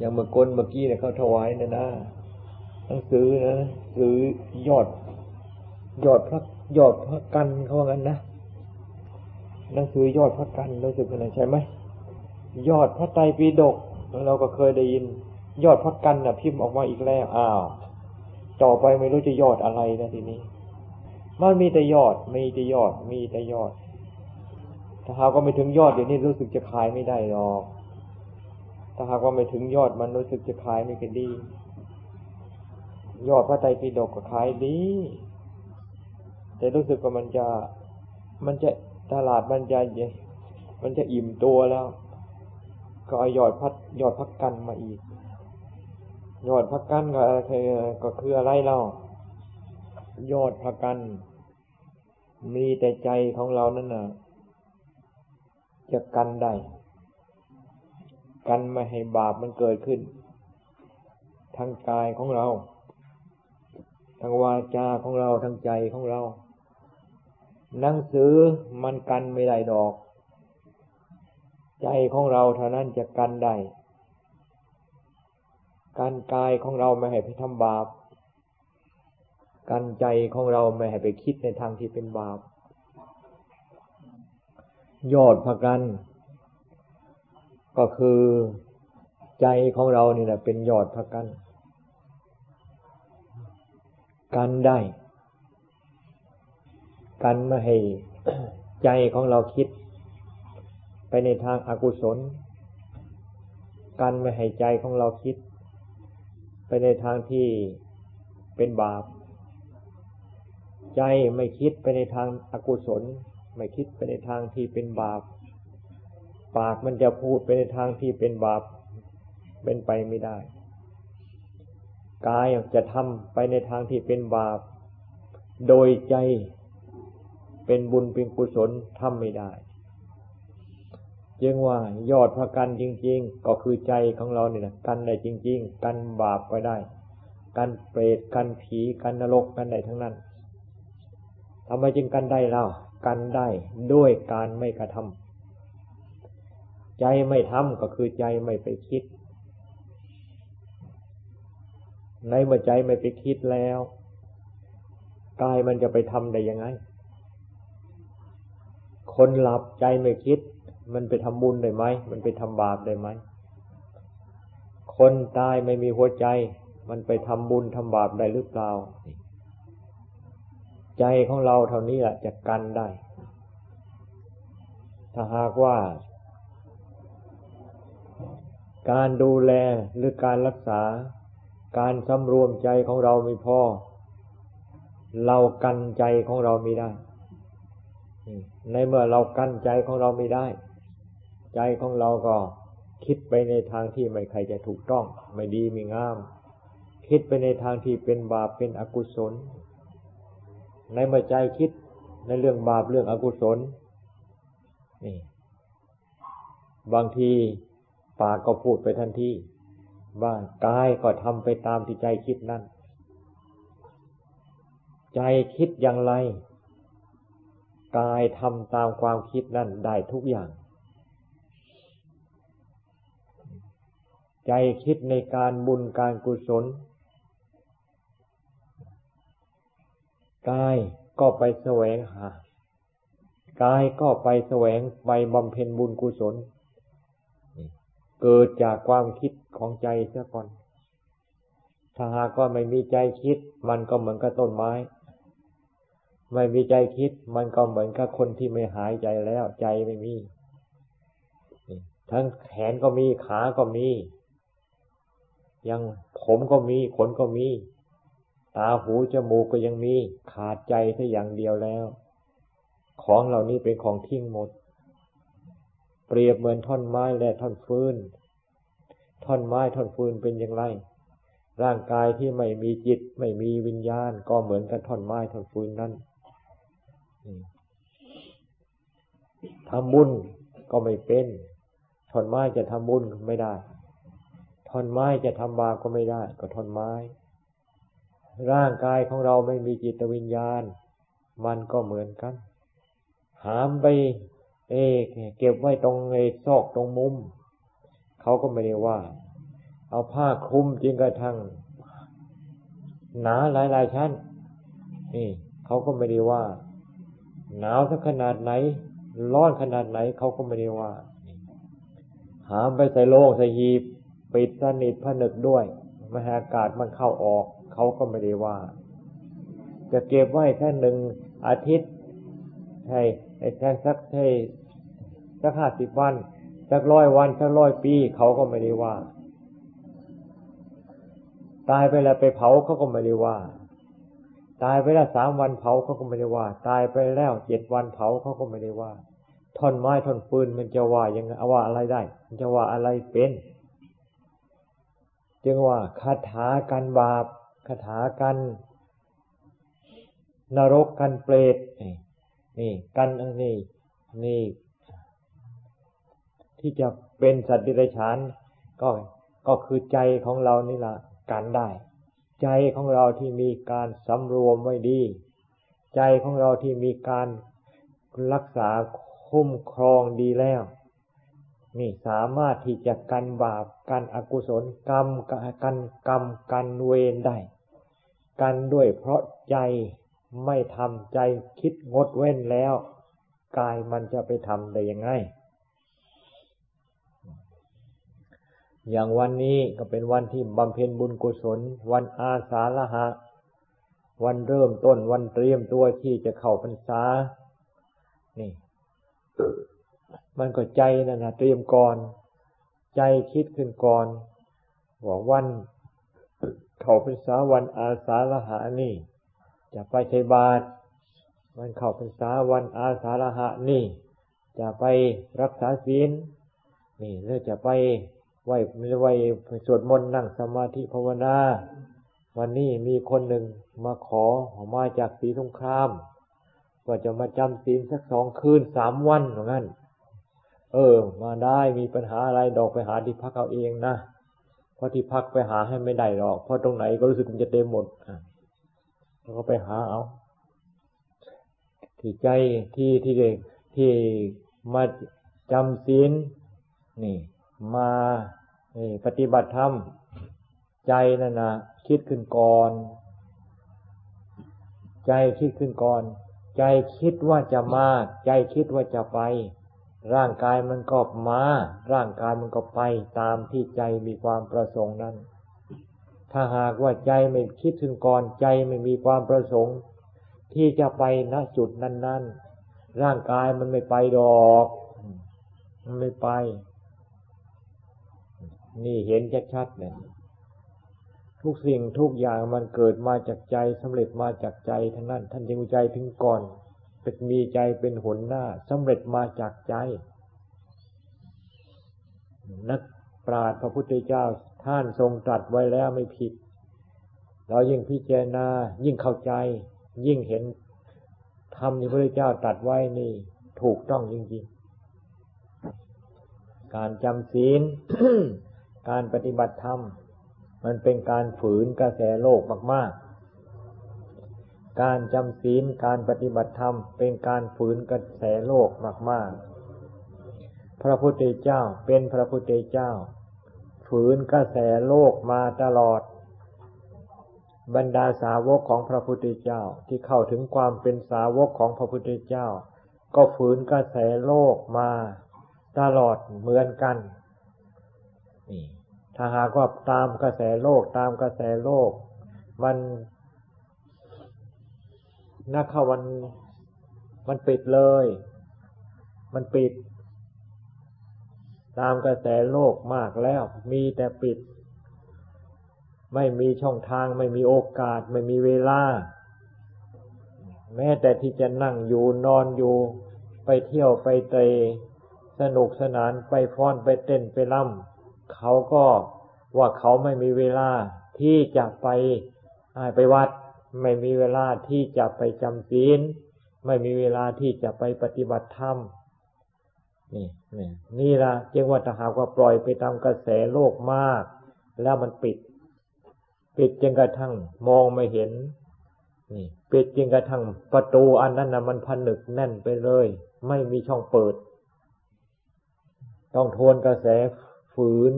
อย่างเมื่อกนเมื่อกี้เนี่ยเขาถวายนะนะหนังสือนะซื้อยอด ยอดพระยอดพระกันเขาว่างั้นนะหนังสือยอดพระกันรู้สึกอะไรใช่ไหมยอดพระไตรปิฎกเราก็เคยได้ยิน ยอดพระกันนะพิมพ์ออกมาอีกแล้วอ้าวต่อไปไม่รู้จะยอดอะไรนะทีนี้ มันมีแต่ยอด มีแต่ยอด มีแต่ยอด ถ้าหากว่าไม่ถึงยอดเดี๋ยวนี้รู้สึกจะขายไม่ได้หรอก ถ้าหากว่าไม่ถึงยอดมันรู้สึกจะขายไม่กันดี ยอดพระไตรปิฎกก็ขายดี แต่รู้สึกว่ามันจะ มันจะตลาดมันจะมันจะอิ่มตัวแล้ว ก็เอายอดพัดยอดพักกันมาอีก ยอดพักกันก็คือก็คืออะไรเล่ายอดพักกัน มีแต่ใจของเรานั่นน่ะจะกันได้ กันไม่ให้บาปมันเกิดขึ้น ทางกายของเรา ทางวาจาของเราทางใจของเรา หนังสือมันกันไม่ได้ดอก ใจของเราเท่านั้นจะกันได้ การกายของเราไม่ให้ไปทำบาปการใจของเราไม่ให้ไปคิดในทางที่เป็นบาป ยอดพระกัน ก็คือใจของเรานี่แหละเป็นยอดพระกัน กันได้ กันไม่ให้ใจของเราคิด ไปในทางอากุศล กันไม่ให้ใจของเราคิด ไปในทางที่เป็นบาป ใจไม่คิดไปในทางอากุศล ไม่คิดไปในทางที่เป็นบาป ปากมันจะพูดไปในทางที่เป็นบาปเป็นไปไม่ได้ กายจะทำไปในทางที่เป็นบาป โดยใจเป็นบุญเป็นกุศลทำไม่ได้จึงว่ายอดพระกันจริง ๆ ก็คือใจของเราเนี่ยกันได้จริง ๆ กันบาปก็ได้ กันเปรตกันผีกันนรกกันได้ทั้งนั้นทำไมจึงกันได้เล่ากันได้ด้วยการไม่กระทำ ใจไม่ทำก็คือใจไม่ไปคิด ในเมื่อใจไม่ไปคิดแล้วกายมันจะไปทำได้ยังไง คนหลับใจไม่คิด มันไปทำบุญได้ไหม มันไปทำบาปได้ไหม คนตายไม่มีหัวใจ มันไปทำบุญทำบาปได้หรือเปล่า ใจของเราเท่านี้แหละจะกันได้ ถ้าหากว่า การดูแลหรือการรักษา การสำรวมใจของเราไม่พอ เรากันใจของเราไม่ได้ ในเมื่อเรากั้นใจของเราไม่ได้ ใจของเราก็คิดไปในทางที่ไม่ใครจะถูกต้อง ไม่ดีไม่งาม คิดไปในทางที่เป็นบาปเป็นอกุศล ในเมื่อใจคิดในเรื่องบาปเรื่องอกุศลนี่บางที ปากก็พูดไปทันทีว่ากายก็ทำไปตามที่ใจคิดนั่น ใจคิดอย่างไร กายทำตามความคิดนั่นได้ทุกอย่าง ใจคิดในการบุญการกุศล กายก็ไปแสวงหากายก็ไปแสวงไปบำเพ็ญบุญกุศล เกิดจากความคิดของใจเสียก่อน ถ้าหากว่าไม่มีใจคิด มันก็เหมือนกับต้นไม้ ไม่มีใจคิด มันก็เหมือนกับคนที่ไม่หายใจแล้ว ใจไม่มี ทั้งแขนก็มี ขาก็มี ยังผมก็มี ขนก็มี ตาหูจมูกก็ยังมี ขาดใจแค่อย่างเดียวแล้ว ของเหล่านี้เป็นของทิ้งหมด เปรียบเหมือนท่อนไม้และท่อนฟืน ท่อนไม้ท่อนฟืนเป็นอย่างไร ร่างกายที่ไม่มีจิตไม่มีวิญญาณ ก็เหมือนกับท่อนไม้ท่อนฟืนนั้นทำบุญก็ไม่เป็นท่อนไม้จะทำบุญไม่ได้ท่อนไม้จะทำบาปก็ไม่ได้ ก็ท่อนไม้ ร่างกายของเราไม่มีจิตวิญญาณ มันก็เหมือนกัน หามไป เอเก็บไว้ตรงไอ้ซอกตรงมุม เขาก็ไม่ได้ว่า เอาผ้าคลุมจริงกระทั่งหนาหลายหลายชั้น นี่เขาก็ไม่ได้ว่า หนาวสักขนาดไหน ร้อนขนาดไหนเขาก็ไม่ได้ว่า หามไปใส่โลงใส่หีบปิดสนิทผนึกด้วยมหากาศมันเข้าออก เขาก็ไม่ได้ว่า จะเก็บไว้แค่หนึ่งอาทิตย์ให้ไอ้แค่สักให้ สักห้าสิบวันสักร้อยวันสักร้อยปีเขาก็ไม่ได้ว่า ตายไปแล้วไปเผาเขาก็ไม่ได้ว่า ตายไปแล้วสามวันเผาเขาก็ไม่ได้ว่า ตายไปแล้วเจ็ดวันเผาเขาก็ไม่ได้ว่าท่อนไม้ท่อนปืนมันจะว่ายังไงว่าอะไรได้ มันจะว่าอะไรเป็น จึงว่าคาถากันบาปคาถากัน นรกกันเปรตนี่ กันนี่นี่ ที่จะเป็นสัตว์ดิเรกชันก็ก็คือใจของเรานี่ละกันได้ ใจของเราที่มีการสำรวมไว้ดี ใจของเราที่มีการรักษาคุ้มครองดีแล้ว นี่สามารถที่จะกันบาปกันอกุศลกรรมกันกรรมกันเวรได้ กันด้วยเพราะใจไม่ทำใจคิดงดเว้นแล้ว กายมันจะไปทำได้ยังไง อย่างวันนี้ก็เป็นวันที่บำเพ็ญบุญกุศล วันอาสาฬหะ วันเริ่มต้นวันเตรียมตัวที่จะเข้าพรรษา นี่ มันก็ใจนั่นนะเตรียมก่อน ใจคิดขึ้นก่อนบอกวัน เข้าพรรษาวันอาสาฬหะนี่ จะไปใช้บาตรวันเข้าพรรษาวันอาสาฬหะนี่ จะไปรักษาศีลนี่เรือจะไป ไหวไหวสวดมนต์นั่งสมาธิภาวนา วันนี้มีคนหนึ่งมาขอมาจากสีสงครามว่าจะมาจำศีลสักสองคืนสามวันเหมือนกันเออ มาได้มีปัญหาอะไรดอกไปหาที่พักเอาเองนะเพราะที่พักไปหาให้ไม่ได้หรอก เพราะตรงไหนก็รู้สึกมันจะเต็มหมดอะแล้วก็ไปหาเอาที่ใจที่ที่เด็กที่มาจำศีลนี่ มา ปฏิบัติธรรม ใจนั่นนะคิดขึ้นก่อน ใจคิดขึ้นก่อน ใจคิดว่าจะมา ใจคิดว่าจะไป ร่างกายมันก็มา ร่างกายมันก็ไปตามที่ใจมีความประสงค์นั้น ถ้าหากว่าใจไม่คิดถึงก่อน ใจไม่มีความประสงค์ ที่จะไปณจุดนั้น ๆ ร่างกายมันไม่ไปดอก มันไม่ไป นี่เห็นชัดๆเนี่ยทุกสิ่งทุกอย่างมันเกิดมาจากใจสำเร็จมาจากใจทั้งนั้น ท่านจึงใจถึงก่อนเป็นมีใจเป็นหนหน้าสำเร็จมาจากใจ นักปราชญ์พระพุทธเจ้าท่านทรงตรัสไว้แล้วไม่ผิด เรายิ่งพิจารณายิ่งเข้าใจ ยิ่งเห็นธรรมที่พระเจ้าตรัสไว้นี่ถูกต้องจริงๆ การจำศีล การปฏิบัติธรรม มันเป็นการฝืนกระแสโลกมาก ๆ การจำศีลการปฏิบัติธรรม เป็นการฝืนกระแสโลกมาก ๆ พระพุทธเจ้าเป็นพระพุทธเจ้า ฝืนกระแสโลกมาตลอด บรรดาสาวกของพระพุทธเจ้าที่เข้าถึงความเป็นสาวกของพระพุทธเจ้า ก็ฝืนกระแสโลกมาตลอดเหมือนกัน นี่ ถ้าหากว่าตามกระแสโลกตามกระแสโลก มันนักขาวันมันปิดเลย มันปิด ตามกระแสโลกมากแล้ว มีแต่ปิด ไม่มีช่องทาง ไม่มีโอกาส ไม่มีเวลา แม้แต่ที่จะนั่งอยู่นอนอยู่ ไปเที่ยวไปเตะสนุกสนานไปฟ้อนไปเต้นไปล่ำ เขาก็ว่าเขาไม่มีเวลาที่จะไปไปวัด ไม่มีเวลาที่จะไปจำศีล ไม่มีเวลาที่จะไปปฏิบัติธรรมนี่นี่นี่ละจึงว่าถ้าหากว่าปล่อยไปตามกระแสโลกมาก แล้วมันปิด ปิดจนกระทั่งมองไม่เห็น นี่ ปิดจนกระทั่งประตูอันนั้นนะมันผนึกแน่นไปเลย ไม่มีช่องเปิด ต้องทวนกระแส ฝืน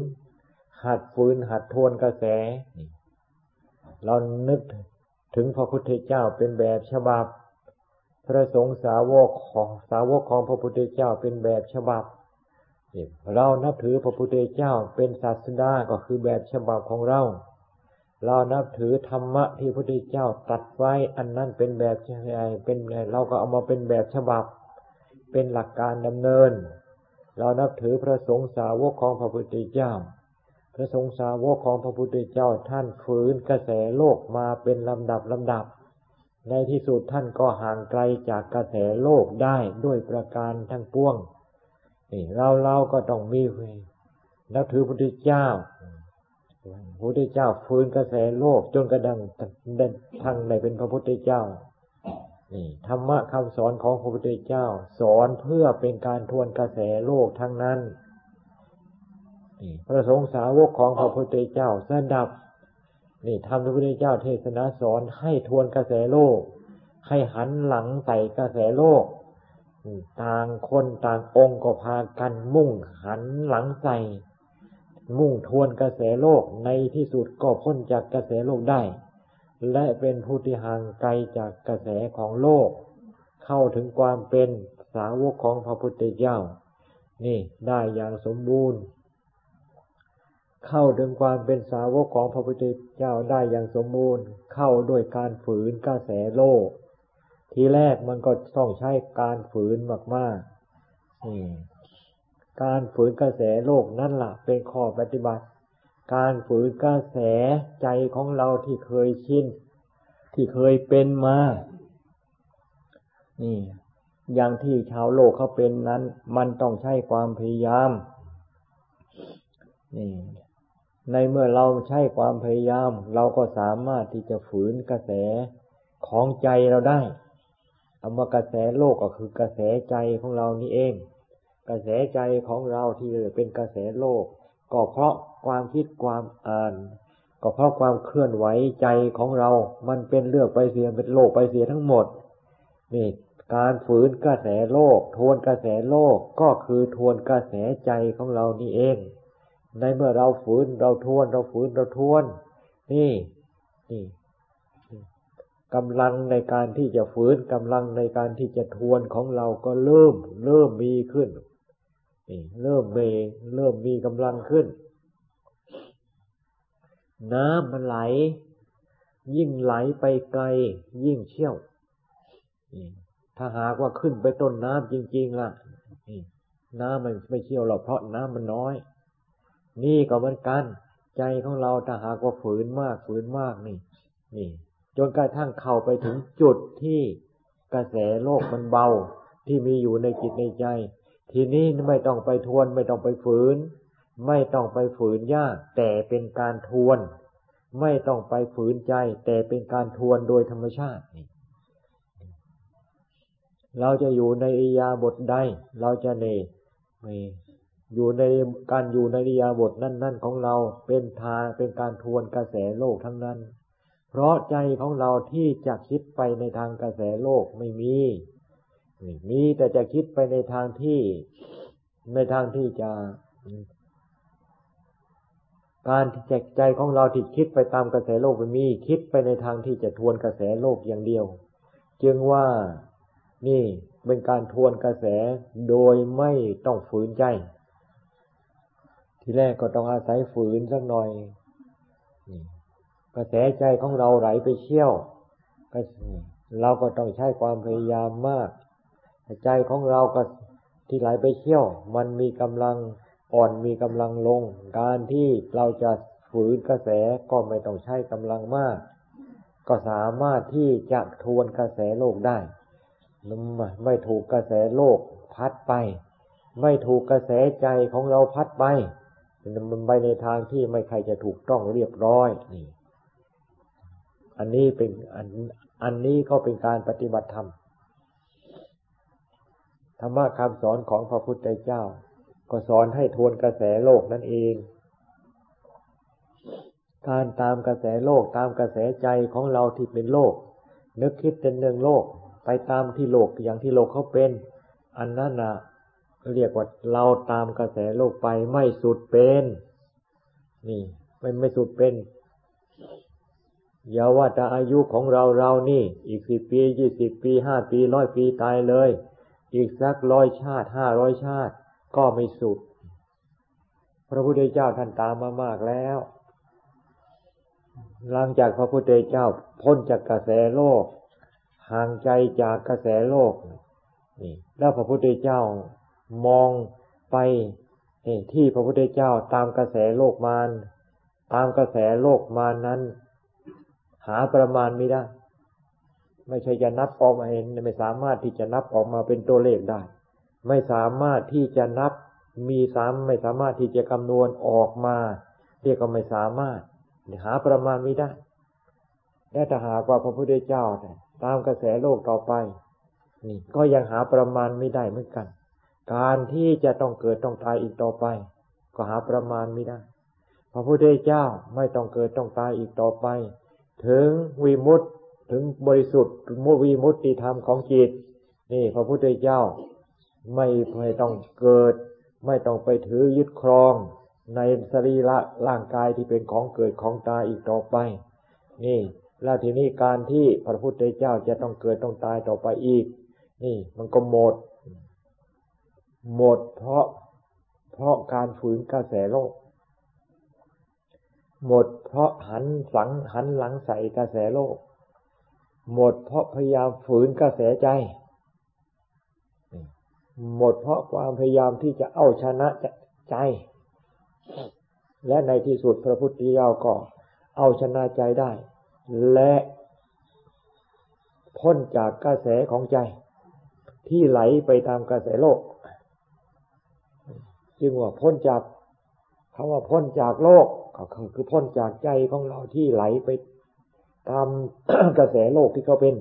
หัดฟืน หัดทวนกระแส เรานึกถึงพระพุทธเจ้าเป็นแบบฉบับ พระสงฆ์สาวกของสาวกของพระพุทธเจ้าเป็นแบบฉบับ เรานับถือพระพุทธเจ้าเป็นศาสดาก็คือแบบฉบับของเรา เรานับถือธรรมะที่พระพุทธเจ้าตรัสไว้ อันนั้นเป็นแบบไงเป็นไงเราก็เอามาเป็นแบบฉบับ เป็นหลักการดำเนิน เรานับถือพระสงฆ์สาวกของพระพุทธเจ้า พระสงฆ์สาวกของพระพุทธเจ้าท่านฝืนกระแสโลกมาเป็นลำดับลำดับ ในที่สุดท่านก็ห่างไกลจากกระแสโลกได้ด้วยประการทั้งปวง นี่เราเราก็ต้องมีนับถือพระพุทธเจ้าพระพุทธเจ้าฟื้นกระแสโลกจนกระดังดันทั้งในเป็นพระพุทธเจ้า นี่ธรรมะคำสอนของพระพุทธเจ้า สอนเพื่อเป็นการทวนกระแสโลกทั้งนั้นนี่พระสงฆ์สาวกของพระพุทธเจ้าสดับ นี่ทำพระพุทธเจ้าเทศนาสอนให้ทวนกระแสโลก ให้หันหลังใส่กระแสโลก ต่างคนต่างองค์ก็พากันมุ่งหันหลังใส่ มุ่งทวนกระแสโลกในที่สุดก็พ้นจากกระแสโลกได้ และเป็นผู้ที่ห่างไกลจากกระแสของโลก เข้าถึงความเป็นสาวกของพระพุทธเจ้า นี่ได้อย่างสมบูรณ์ เข้าถึงความเป็นสาวกของพระพุทธเจ้าได้อย่างสมบูรณ์ เข้าด้วยการฝืนกระแสโลก ทีแรกมันก็ต้องใช้การฝืนมากๆการฝืนกระแสโลกนั่นละ่ะ เป็นข้อปฏิบัติ การฝืนกระแสใจของเราที่เคยชินที่เคยเป็นมา นี่ อย่างที่ชาวโลกเขาเป็นนั้น มันต้องใช้ความพยายาม นี่ ในเมื่อเราใช้ความพยายาม เราก็สามารถที่จะฝืนกระแสของใจเราได้คำว่ากระแสโลกก็คือกระแสใจของเรานี่เอง กระแสใจของเราที่เป็นกระแสโลก ก็เพราะ ความคิดความอ่าน ก็เพราะความเคลื่อนไหวใจของเรา มันเป็นเลือกไปเสียเป็นโลกไปเสียทั้งหมดนี่การฝืนกระแสโลก ทวนกระแสโลกก็คือทวนกระแสใจของเรานี่เอง ในเมื่อเราฝืนเราทวน เราฝืนเราทวน นี่นี่กำลังในการที่จะฝืนกำลังในการที่จะทวนของเราก็เริ่ม เริ่มมีขึ้นนี่เริ่มเมเริ่มมีกำลังขึ้น น้ำมันไหล ยิ่งไหลไปไกล ยิ่งเชี่ยวถ้าหากว่าขึ้นไปต้นน้ำจริง ๆล่ะน้ำมันไม่เชี่ยวหรอกเพราะน้ำมันน้อย นี่ก็เหมือนกัน ใจของเราถ้าหากว่าฝืนมากฝืนมากนี่ นี่ จนกระทั่งเข้าไปถึงจุดที่กระแสโลกมันเบาที่มีอยู่ในจิตในใจ ทีนี้ไม่ต้องไปทวนไม่ต้องไปฝืน ไม่ต้องไปฝืนยากแต่เป็นการทวน ไม่ต้องไปฝืนใจ แต่เป็นการทวนโดยธรรมชาตินี่เราจะอยู่ในอิยาบทใดเราจะเนม่อยู่ในการอยู่ในอิยาบทนั่นๆของเราเป็นทาเป็นการทวนกระแสโลกทั้งนั้น เพราะใจของเราที่จะคิดไปในทางกระแสโลกไม่มีมีแต่จะคิดไปในทางที่ในทางที่จะ การจใจของเราที่คิดไปตามกระแสโลกไม่มี คิดไปในทางที่จะทวนกระแสโลกอย่างเดียว จึงว่านี่เป็นการทวนกระแสโดยไม่ต้องฝืนใจ ทีแรกก็ต้องอาศัยฝืนสักหน่อย กระแสใจของเราไหลไปเชี่ยวเราก็ต้องใช้ความพยายามมาก ใจของเราก็ที่ไหลไปเชี่ยว มันมีกำลัง อ่อนมีกำลังลง การที่เราจะฝืนกระแสก็ไม่ต้องใช้กำลังมาก ก็สามารถที่จะทวนกระแสโลกได้ ไม่ถูกกระแสโลกพัดไป ไม่ถูกกระแสใจของเราพัดไปมันไปในทางที่ไม่ใครจะถูกต้องเรียบร้อยนี่ อันนี้เป็นอันอันนี้ก็เป็นการปฏิบัติธรรมธรรมะคำสอนของพระพุทธเจ้า ก็สอนให้ทวนกระแสโลกนั่นเอง การตามกระแสโลกตามกระแสใจของเราที่เป็นโลก นึกคิดเป็นเรื่องโลก ไปตามที่โลกอย่างที่โลกเขาเป็น อันนั้นนะเรียกว่าเราตามกระแสโลกไปไม่สุดเป็น นี่ไม่ไม่สุดเป็นอย่าว่าแต่อายุของเราเรานี่ อีกสิบปียี่สิบปีห้าปีร้อยปีตายเลย อีกสักร้อยชาติห้าร้อยชาติ ก็ไม่สุดพระพุทธเจ้าท่านตามมามากแล้ว หลังจากพระพุทธเจ้าพ้นจากกระแสโลก ห่างใจจากกระแสโลกนี่แล้วพระพุทธเจ้ามองไปที่พระพุทธเจ้าตามกระแสโลกมารตามกระแสโลกมานั้น หาประมาณไม่ได้ ไม่ใช่จะนับออกมาเห็นไม่สามารถที่จะนับออกมาเป็นตัวเลขได้ ไม่สามารถที่จะนับ มีสามไม่สามารถที่จะคำนวณออกมาเรียกก็ไม่สามารถหาประมาณไม่ได้และถ้าหากว่าพระพุทธเจ้าตามกระแสโลกต่อไปนี่ก็ยังหาประมาณไม่ได้เหมือนกัน การที่จะต้องเกิดต้องตายอีกต่อไป ก็หาประมาณไม่ได้ พระพุทธเจ้าไม่ต้องเกิดต้องตายอีกต่อไป ถึงวีมุตถึงบริสุทธิ์มุวีมุตติธรรมของจิตนี่ พระพุทธเจ้า ไม่ไม่ต้องเกิด ไม่ต้องไปถือยึดครอง ในสรีระร่างกายที่เป็นของเกิดของตายอีกต่อไป นี่ แล้วทีนี้การที่พระพุทธเจ้าจะต้องเกิดต้องตายต่อไปอีก นี่ มันก็หมด หมดเพราะเพราะการฝืนกระแสโลก หมดเพราะหันหลังหันหลังใส่กระแสโลก หมดเพราะพยายามฝืนกระแสใจ หมดเพราะความพยายามที่จะเอาชนะใจ และในที่สุดพระพุทธเจ้าก็เอาชนะใจได้ และพ้นจากกระแสของใจ ที่ไหลไปตามกระแสโลก จึงว่าพ้นจากคาว่าพ้นจากโลกก็คือพ้นจากใจของเราที่ไหลไปตามกระแสโลกที่เขาเป็น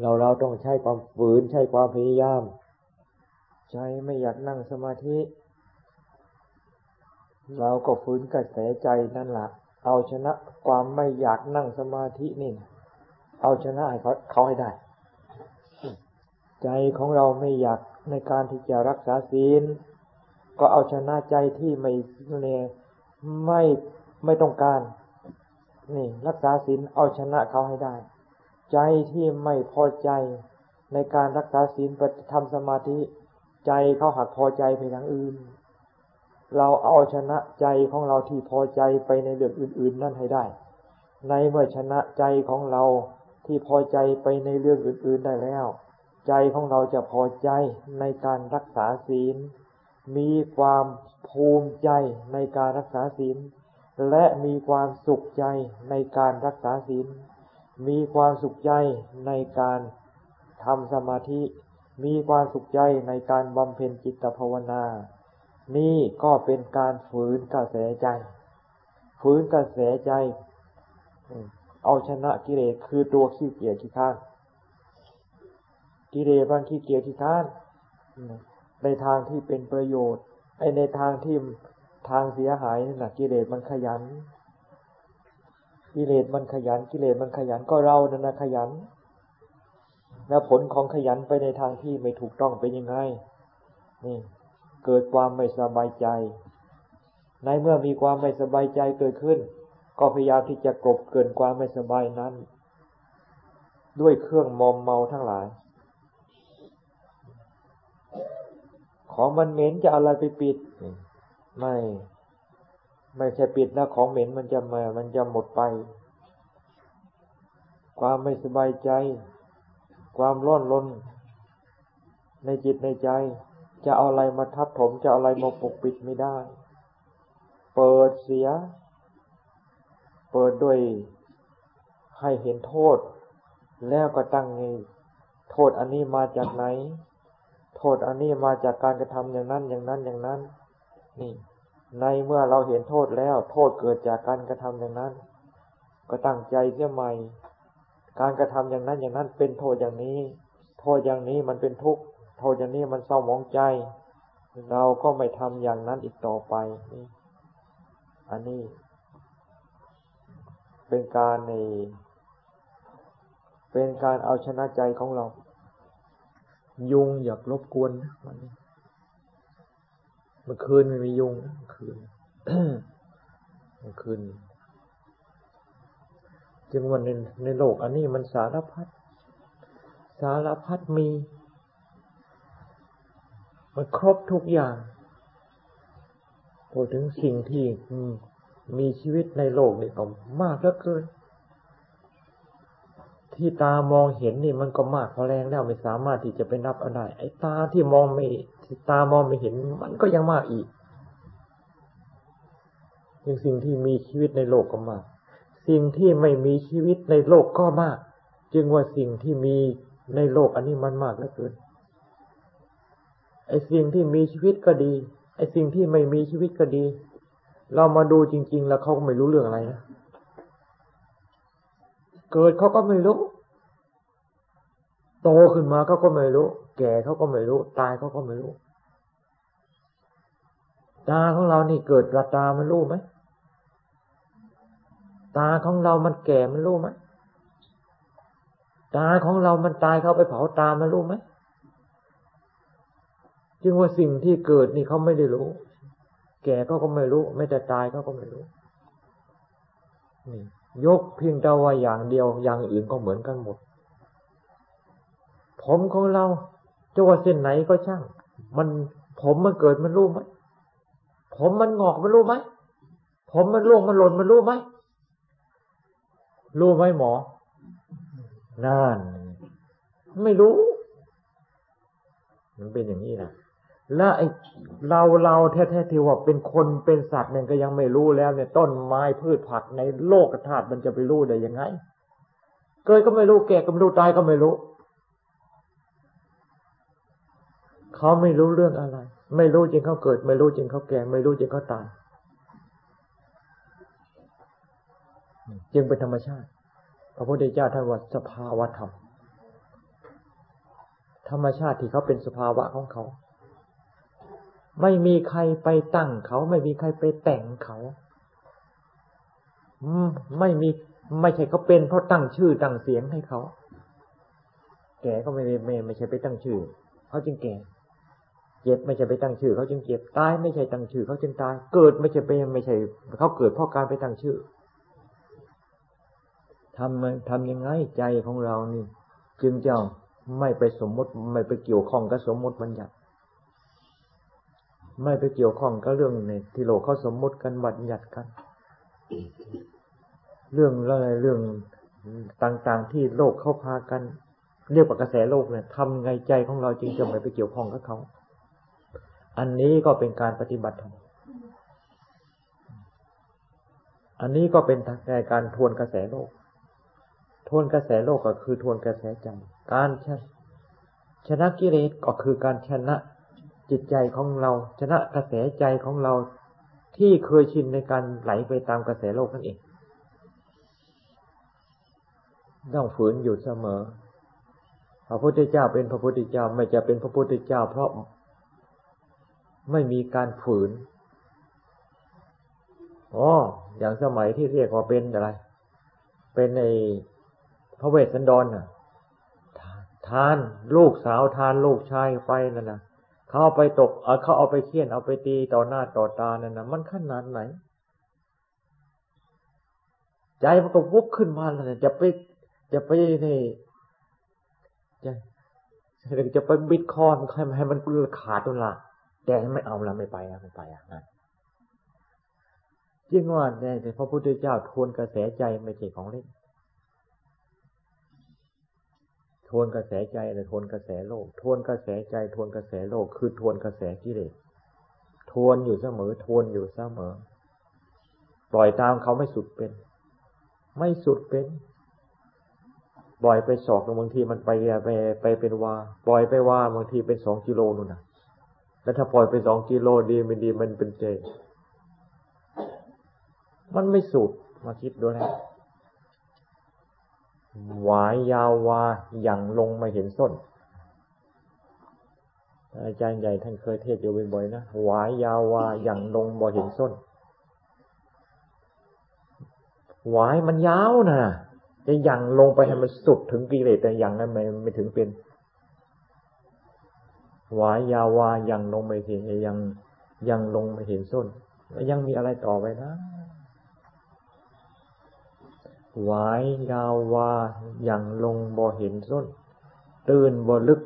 เราเราต้องใช้ความฝืนใช้ความพยายาม ใจไม่อยากนั่งสมาธิ เราก็ฝืนกระแสใจนั่นแหละเอาชนะความไม่อยากนั่งสมาธินี่เอาชนะให้เขาเขาให้ได้ ใจของเราไม่อยากในการที่จะรักษาศีล ก็เอาชนะใจที่ไม่เนี่ยไม่ไม่ต้องการ นี่รักษาศีลเอาชนะเขาให้ได้ ใจที่ไม่พอใจในการรักษาศีลปฏิธรรมสมาธิ ใจเขาหักพอใจไปทางอื่น เราเอาชนะใจของเราที่พอใจไปในเรื่องอื่น ๆ นั่นให้ได้ ในเมื่อชนะใจของเราที่พอใจไปในเรื่องอื่น ๆได้แล้ว ใจของเราจะพอใจในการรักษาศีล มีความภูมิใจในการรักษาศีล และมีความสุขใจในการรักษาศีล มีความสุขใจในการทำสมาธิ มีความสุขใจในการบำเพ็ญจิตภาวนา นี่ก็เป็นการฝืนกระแสใจ ฝืนกระแสใจ เอาชนะกิเลสคือตัวขี้เกียจขี้ข้าน กิเลสบางขี้เกียจขี้ค้าน ในทางที่เป็นประโยชน์ ไอในทางที่ทางเสียหายนั่นแหะกิเลสมันขยัน กิเลสมันขยัน กิเลสมันขยันก็เรานั่นนะขยัน แล้วผลของขยันไปในทางที่ไม่ถูกต้องเป็นยังไงนี่เกิดความไม่สบายใจ ในเมื่อมีความไม่สบายใจเกิดขึ้น ก็พยายามที่จะกลบเกินความไม่สบายนั้น ด้วยเครื่องมอมเมาทั้งหลาย ของมันเหม็นจะอะไรไปปิด ไม่ ไม่ใช่ปิดนะของเหม็นมันจะมา มันจะหมดไป ความไม่สบายใจ ความร้อนรนในจิตในใจ จะเอาอะไรมาทับถม จะเอาอะไรมาปกปิดไม่ได้ เปิดเสีย เปิดด้วยให้เห็นโทษ แล้วก็ตั้งไงโทษอันนี้มาจากไหน โทษอันนี้มาจากการกระทำอย่างนั้นอย่างนั้นอย่างนั้น นี่ ในเมื่อเราเห็นโทษแล้ว โทษเกิดจากการกระทำอย่างนั้น ก็ตั้งใจเสียใหม่ การกระทำอย่างนั้นอย่างนั้นเป็นโทษอย่างนี้ โทษอย่างนี้มันเป็นทุกข์โทษอย่างนี้มันเศร้าหมองใจ เราก็ไม่ทำอย่างนั้นอีกต่อไปนี่อันนี้ เป็นการในเป็นการเอาชนะใจของเรา ยุงอยากรบกวนวันนี้เมื่อคืนไม่มียุงคืนคืน จึงวันในในโลกอันนี้มันสารพัดสารพัดมี มันครบทุกอย่างพูดถึงสิ่งที่มีชีวิตในโลกนี่ก็มากเหลือเกิน ที่ตามองเห็นนี่มันก็มากพอแรงแล้วไม่สามารถที่จะไปนับอาได้ ไอ้ตาที่มองไม่ตามองไม่เห็น มันก็ยังมากอีกยังสิ่งที่มีชีวิตในโลกก็มาก สิ่งที่ไม่มีชีวิตในโลกก็มาก จึงว่าสิ่งที่มีในโลกอันนี้มันมากเหลือเกินไอ้สิ่งที่มีชีวิตก็ดี ไอ้สิ่งที่ไม่มีชีวิตก็ดี เรามาดูจริง ๆ แล้วเขาก็ไม่รู้เรื่องอะไรนะเกิดเขาก็ไม่รู้ โตขึ้นมาเขาก็ไม่รู้ แก่เขาก็ไม่รู้ ตายเขาก็ไม่รู้ ตาของเรานี่เกิดระตามันรู้ไหม ตาของเรามันแก่มันรู้ไหมตาของเรามันตายเขาไปเผาตามันรู้ไหมจึงว่าสิ่งที่เกิดนี่เขาไม่ได้รู้ แก่เขาก็ไม่รู้ ไม่แต่ตายเขาก็ไม่รู้นี่ยกเพียงแต่ว่าอย่างเดียวอย่างอื่นก็เหมือนกันหมด ผมของเราจะว่าเส้นไหนก็ช่าง มันผมมันเกิดมันรู้ไหมผมมันงอกมันรู้ไหมผมมันร่วงมันหล่นมันรู้ไหม รู้ไหมหมอ นั่น ไม่รู้ มันเป็นอย่างนี้นะแล้วไอ้เราเราแท้ๆที่ว่าเป็นคนเป็นสัตว์เนี่ยก็ยังไม่รู้แล้ว เนี่ย ต้นไม้พืชผักในโลกธาตุมันจะไปรู้ได้ยังไง เกิดก็ไม่รู้แก่ก็ไม่รู้ตายก็ไม่รู้ เขาไม่รู้เรื่องอะไร ไม่รู้จริงเขาเกิด ไม่รู้จริงเขาแก่ ไม่รู้จริงเขาตาย จึงเป็นธรรมชาติ พระพุทธเจ้าท่านว่าสภาวะธรรม ธรรมชาติที่เขาเป็นสภาวะของเขา ไม่มีใครไปตั้งเขา ไม่มีใครไปแต่งเขาไม่มีไม่ใช่เขาเป็นเพราะตั้งชื่อตั้งเสียงให้เขา แก่ก็ไม่ไม่ไม่ใช่ไปตั้งชื่อ เขาจึงแก่ เจ็บไม่ใช่ไปตั้งชื่อ เขาจึงเจ็บ ตายไม่ใช่ตั้งชื่อ เขาจึงตาย เกิดไม่ใช่ไปไม่ใช่ เขาเกิดเพราะการไปตั้งชื่อ ทำทำยังไงใจของเรานี่ จึงจะไม่ไปสมมติไม่ไปเกี่ยวข้องกับสมมติบัญญัติ ไม่ไปเกี่ยวข้องกับเรื่องในที่โลกเขาสมมติกันบัญญัติกัน เรื่องอะไรเรื่องต่างๆที่โลกเขาพากัน เรียกว่ากระแสโลกเนี่ยทำไงใจของเราจึงจะไม่ไปเกี่ยวข้องกับเขา อันนี้ก็เป็นการปฏิบัติธรรมอันนี้ก็เป็นการทวนกระแสโลก ทวนกระแสโลกก็คือทวนกระแสใจ การชชนะกิเลสก็คือการชนะจิตใจของเรา ชนะกระแสใจของเราที่เคยชินในการไหลไปตามกระแสโลกนั่นเองต้องฝืนอยู่เสมอ พระพุทธเจ้าเป็นพระพุทธเจ้าไม่จะเป็นพระพุทธเจ้า เพราะไม่มีการฝืน อ๋อ อย่างสมัยที่เรียกว่าเป็นอะไร เป็นใน พระเวสสันดรน่ะทานลูกสาวทานลูกชายไปนั่นนะเขาเอาไปตกเขาเอาไปเคี่ยนเอาไปตีต่อหน้าต่อตานั่นนะมันขนาดไหน ใจมันก็วุกขึ้นมาแล้วจะไปจะไปนี่จะจะไปบิดคอนให้ให้มันขาดตัวละแต่ไม่เอาละไม่ไปอะไม่ไปอะนะจริงว่าแต่พระพุทธเจ้าทวนกระแสใจไม่ใช่ของเล่น ทวนกระแสใจอะไรทวนกระแสโลก ทวนกระแสใจ ทวนกระแสโลก คือทวนกระแสกิเลส ทวนอยู่เสมอ ทวนอยู่เสมอ ปล่อยตามเขาไม่สุดเป็น ไม่สุดเป็นปล่อยไปสอกบางทีมันไปไปไปเป็นวา ปล่อยไปว่าบางทีเป็นสองกิโลนู่นนะแล้วถ้าปล่อยไปสองกิโลดีไม่ดีมันเป็นเจ มันไม่สุดมาคิดดูนะ หวายยาววาอย่างลงมาเห็นส้น อาจารย์ใหญ่ท่านเคยเทศอยู่บ่อยๆนะหวายยาววาอย่างลงบ่เห็นส้นหวายมันยาวนะจะยังลงไปให้มันสุดถึงกิเลสแต่ยังนั้นไม่ไม่ถึงเป็นหวายยาววายังลงไม่เห็นยังยังลงไม่เห็นส้น ยังมีอะไรต่อไปนะ หวายยาววาอย่างลงบ่เห็นส้น ตื่นบ่ลึก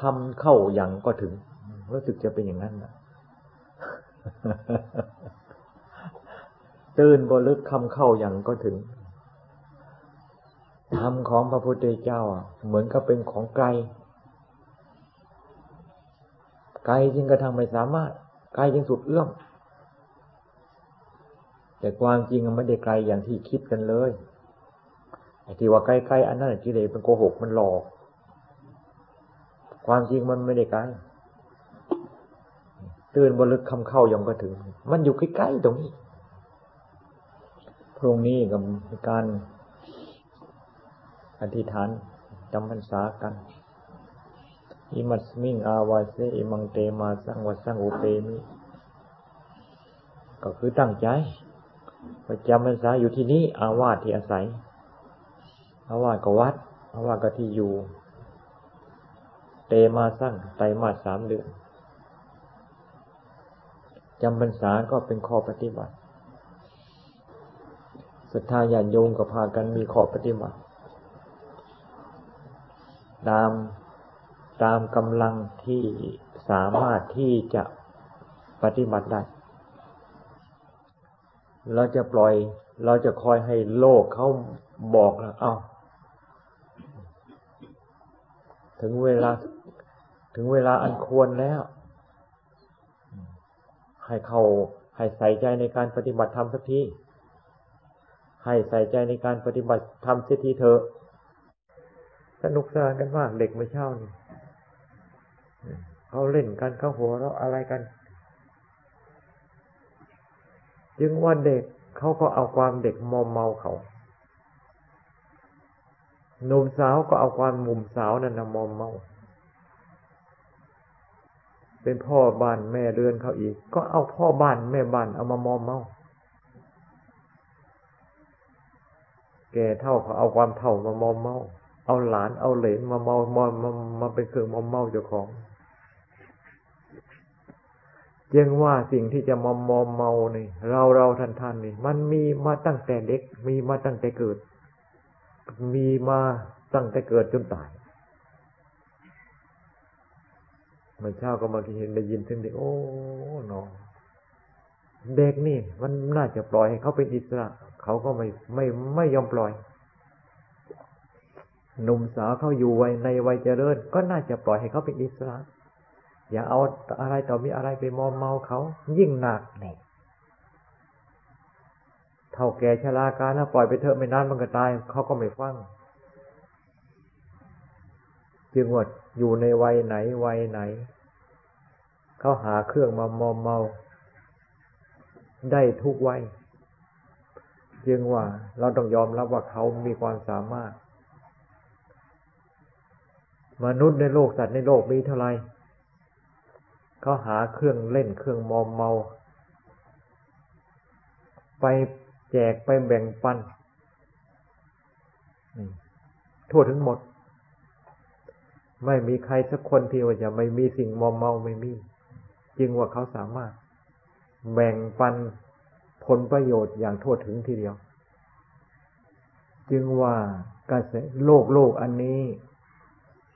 คำเข้าอย่างก็ถึง รู้สึกจะเป็นอย่างนั้นนะตื่นบ่ลึกคำเข้าอย่างก็ถึงธรรมของพระพุทธเจ้าเหมือนกับเป็นของไกล ไกลจริงกระทั่งไม่สามารถ ไกลจริงสุดเอื้อมแต่ความจริงมันไม่ได้ไกลอย่างที่คิดกันเลย ที่ว่าใกล้ๆอันนั้นกิเลสเป็นโกหกมันหลอก ความจริงมันไม่ได้ไกลตื่นบนลึกคำเข้ายังก็ถึง มันอยู่ใกล้ๆตรงนี้พรุ่งนี้กับการอธิษฐานจำพรรษากัน อิมัสมิงอาวาเซอิมังเตมาสังวัสังอุเปมิ ก็คือตั้งใจประจำพรรษาอยู่ที่นี้ อาวาสที่อาศัย อาวาสก็วัดอาวาสก็ที่อยู่ เตมาสั่งไตมาสามเดือนจำพรรษาก็เป็นข้อปฏิบัติศรัทธาญาณโยงก็พากันมีข้อปฏิบัติ ตามตามกำลังที่สามารถที่จะปฏิบัติได้ เราจะปล่อย เราจะคอยให้โลกเขาบอกนะเอา้า ถึงเวลา ถึงเวลาอันควรแล้ว ให้เขาให้ใส่ใจในการปฏิบัติธรรมสักทีให้ใส่ใจในการปฏิบัติธรรมสักทีเถอะสนุกสนานกันมากเด็กไม่เช่านี่เขาเล่นกันเขาหัวเราะอะไรกันจึงว่าเด็กเขาก็เอาความเด็กมอมเมาเขา หนุ่มสาวก็เอาความมุมสาวนั่นมอมเมา เป็นพ่อบ้านแม่เรือนเขาอีก ก็เอาพ่อบ้านแม่บ้านเอามามอมเมา แก่เท่าเขาเอาความเท่ามามอมเมา เอาหลานเอาเหลนมาเมามามามาเป็นเครื่องมอมเมาเจ้าของยังว่าสิ่งที่จะมอมมอมเมานี่เราเราท่านท่านนี่ มันมีมาตั้งแต่เด็ก มีมาตั้งแต่เกิด มีมาตั้งแต่เกิดจนตายเมื่อเช้าก็มาเห็นได้ยินถึงเด็กโอ้นอเด็กนี่ มันน่าจะปล่อยให้เขาเป็นอิสระ เขาก็ไม่ไม่ไม่ยอมปล่อย หนุ่มสาวเขาอยู่วัยในวัยเจริญ ก็น่าจะปล่อยให้เขาเป็นอิสระ อย่าเอาอะไรต่อมีอะไรไปมอมเมาเขา ยิ่งหนักเนี่ย ท่าแก่ชราการถ้าปล่อยไปเถอะไม่นานมันก็ตายเขาก็ไม่ฟังจึงว่าอยู่ในวัยไหนวัยไหน เขาหาเครื่องมามอมเมา ได้ทุกวัยจึงว่าเราต้องยอมรับว่าเขามีความสามารถ มนุษย์ในโลกสัตว์ในโลกมีเท่าไหรเขาหาเครื่องเล่นเครื่องมอมเมา ไป แจกไปแบ่งปันทั่วถึงหมด ไม่มีใครสักคนที่ว่าจะไม่มีสิ่งมอมเมาไม่มี จึงว่าเขาสามารถ แบ่งปันผลประโยชน์อย่างทั่วถึงทีเดียว จึงว่ากระแสโลกโลกอันนี้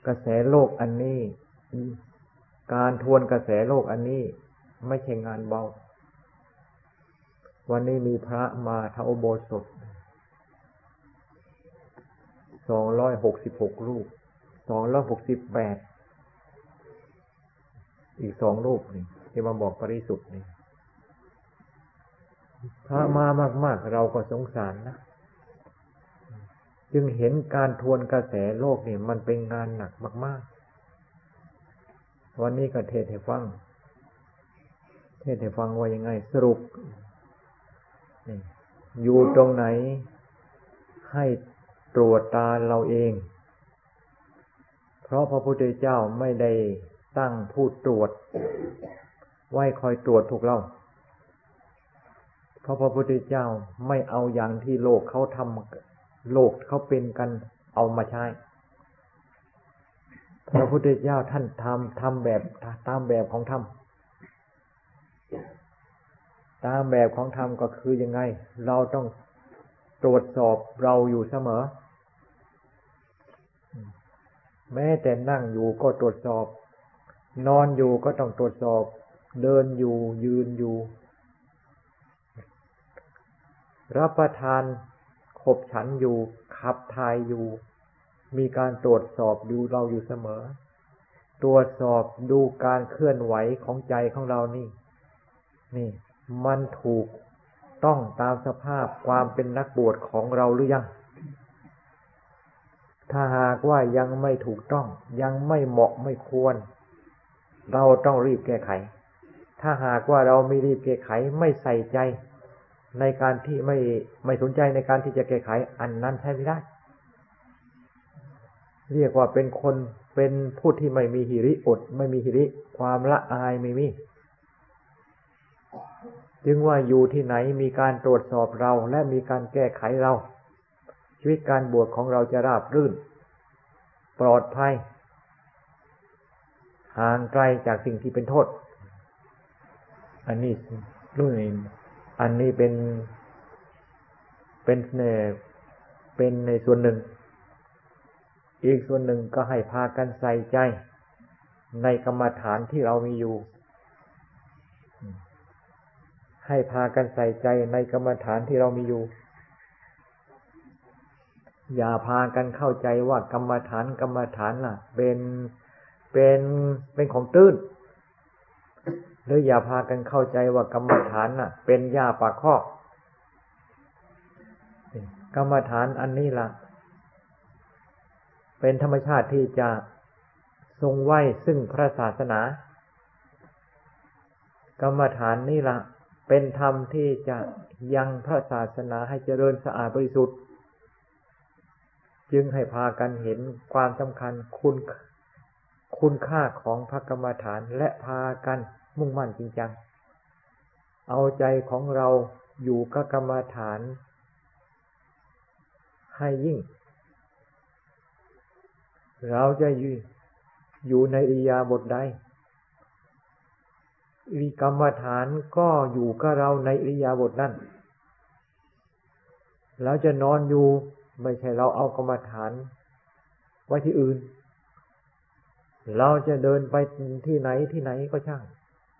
กระแสโลกอันนี้ การทวนกระแสโลกอันนี้ ไม่ใช่งานเบา วันนี้มีพระมาทาโบสถสองร้อยหกสิบหกรูป สองร้อยหกสิบแปด อีกสองรูปนี่ที่มาบอกปริสุทธิ์นี่พระมามาก ๆ เราก็สงสารนะ จึงเห็นการทวนกระแสโลกนี่มันเป็นงานหนักมาก ๆ วันนี้ก็เทศให้ฟัง เทศให้ฟังว่ายังไงสรุป อยู่ตรงไหน ให้ตรวจตาเราเอง เพราะพระพุทธเจ้าไม่ได้ตั้งผู้ตรวจ ไว้คอยตรวจถูกเรา เพราะพระพุทธเจ้าไม่เอาอย่างที่โลกเขาทำโลกเขาเป็นกันเอามาใช้พระพุทธเจ้าท่านทำทำแบบตามแบบของธรรม ตามแบบของธรรมก็คือยังไง เราต้องตรวจสอบเราอยู่เสมอ แม้แต่นั่งอยู่ก็ตรวจสอบ นอนอยู่ก็ต้องตรวจสอบ เดินอยู่ยืนอยู่ รับประทานขบฉันอยู่ขับทายอยู่ มีการตรวจสอบดูเราอยู่เสมอ ตรวจสอบดูการเคลื่อนไหวของใจของเรานี่ นี่ มันถูกต้องตามสภาพความเป็นนักบวชของเราหรือยัง ถ้าหากว่ายังไม่ถูกต้องยังไม่เหมาะไม่ควร เราต้องรีบแก้ไข ถ้าหากว่าเราไม่รีบแก้ไขไม่ใส่ใจ ในการที่ไม่ไม่สนใจในการที่จะแก้ไข อันนั้นใช้ไม่ได้ เรียกว่าเป็นคนเป็นผู้ที่ไม่มีหิริอด ไม่มีหิริความละอายไม่มี จึงว่าอยู่ที่ไหนมีการตรวจสอบเราและมีการแก้ไขเรา ชีวิตการบวชของเราจะราบรื่น ปลอดภัยห่างไกลจากสิ่งที่เป็นโทษ อันนี้รุ่นอันนี้เป็นเป็นเนเป็นในส่วนหนึ่ง อีกส่วนหนึ่งก็ให้พากันใส่ใจ ในกรรมฐานที่เรามีอยู่ ให้พากันใส่ใจในกรรมฐานที่เรามีอยู่ อย่าพากันเข้าใจว่ากรรมฐานกรรมฐานน่ะ เป็นเป็นเป็นของตื้นหรืออย่าพากันเข้าใจว่ากรรมฐานน่ะ เป็นยาปากข้อกรรมฐานอันนี้ล่ะ เป็นธรรมชาติที่จะทรงไว้ซึ่งพระศาสนา กรรมฐานนี่ล่ะ เป็นธรรมที่จะยังพระศาสนาให้เจริญสะอาดบริสุทธิ์ จึงให้พากันเห็นความสำคัญคุณคุณค่าของพระกรรมฐานและพากันมุ่งมั่นจริงจัง เอาใจของเราอยู่กับกรรมฐาน ให้ยิ่ง เราจะอยู่อยู่ในอิยาบทใด อิกรรมฐานก็อยู่กับเราในอริยาบถนั้นเราจะนอนอยู่ไม่ใช่เราเอากรรมฐาน ไว้ที่อื่น เราจะเดินไปที่ไหนที่ไหนก็ช่าง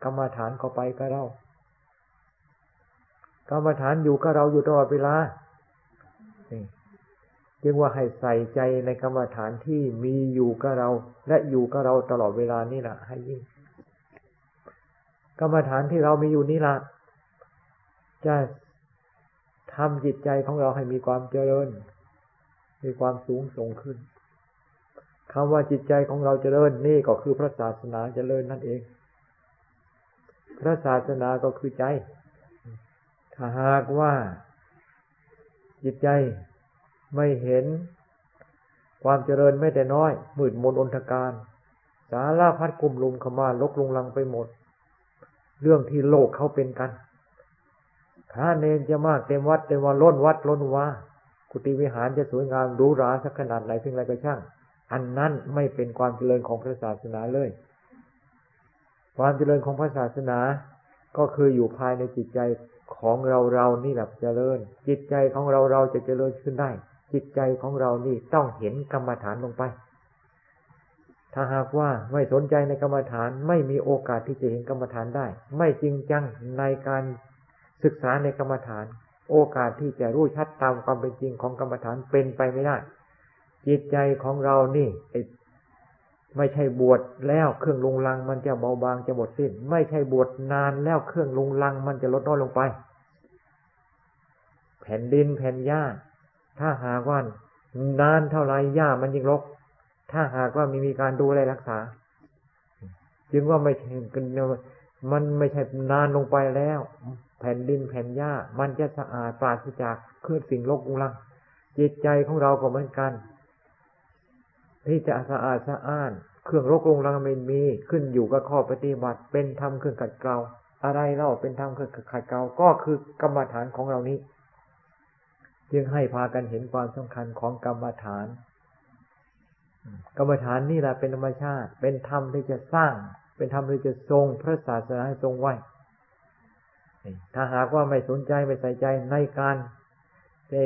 กรรมฐานก็ไปกับเรา กรรมฐานอยู่กับเราอยู่ตลอดเวลาจึงว่าให้ใส่ใจในกรรมฐานที่มีอยู่กับเรา และอยู่กับเราตลอดเวลานี่แหละให้ยิ่ง กรรมฐานที่เรามีอยู่นี่ละจะทำจิตใจของเราให้มีความเจริญ มีความสูงส่งขึ้นคำว่าจิตใจของเราเจริญนี่ก็คือพระศาสนาเจริญนั่นเอง พระศาสนาก็คือใจ ถ้าหากว่าจิตใจไม่เห็นความเจริญไม่แต่น้อย มืดมนอนทการ สาราพัดกลุ่มลุมเข้ามาลกลุงลังไปหมด เรื่องที่โลกเขาเป็นกันพระเนนจะมากเต็มวัดเต็มวันล้นวัดล้นวากุฏิวิหารจะสวยงามดูหราสักขนาดไหนเพียงไรก็ช่าง อันนั้นไม่เป็นความเจริญของพระศาสนาเลย ความเจริญของพระศาสนา ก็คืออยู่ภายในจิตใจของเราเรานี่แหละเจริญ จิตใจของเราเราจะเจริญขึ้นได้ จิตใจของเรานี่ต้องเห็นกรรมฐานลงไป ถ้าหากว่าไม่สนใจในกรรมฐานไม่มีโอกาสที่จะเห็นกรรมฐานได้ ไม่จริงจังในการศึกษาในกรรมฐาน โอกาสที่จะรู้ชัดตามความเป็นจริงของกรรมฐานเป็นไปไม่ได้ จิตใจของเรานี่ไม่ใช่บวชแล้วเครื่องลุงลัง มันจะเบาบางจะหมดสิ้น ไม่ใช่บวชนานแล้วเครื่องลุงลัง มันจะลดน้อยลงไป แผ่นดินแผ่นหญ้า ถ้าหากว่านานเท่าไรหญ้ามันยิ่งรก ถ้าหากว่ามีมีการดูแลรักษา จึงว่าไม่ใช่มันไม่ใช่นานลงไปแล้ว แผ่นดินแผ่นหญ้า มันจะสะอาดปราศจากเครื่องสิ่งโลกุลัง จิตใจของเราก็เหมือนกัน ที่จะสะอาดสะอ้าน เครื่องโรกลงลังไม่มีขึ้นอยู่กับข้อปฏิบัติ เป็นธรรมเครื่องขัดเกลาอะไรเล่าเป็นธรรมเครื่องขัดเกลาก็คือกรรมฐานของเรานี้ จึงให้พากันเห็นความสำคัญของกรรมฐาน กรรมฐานนี่แหละเป็นธรรมชาติ เป็นธรรมที่จะสร้าง เป็นธรรมที่จะทรงพระศาสนาให้ทรงไว้ ถ้าหากว่าไม่สนใจไม่ใส่ใจในการได้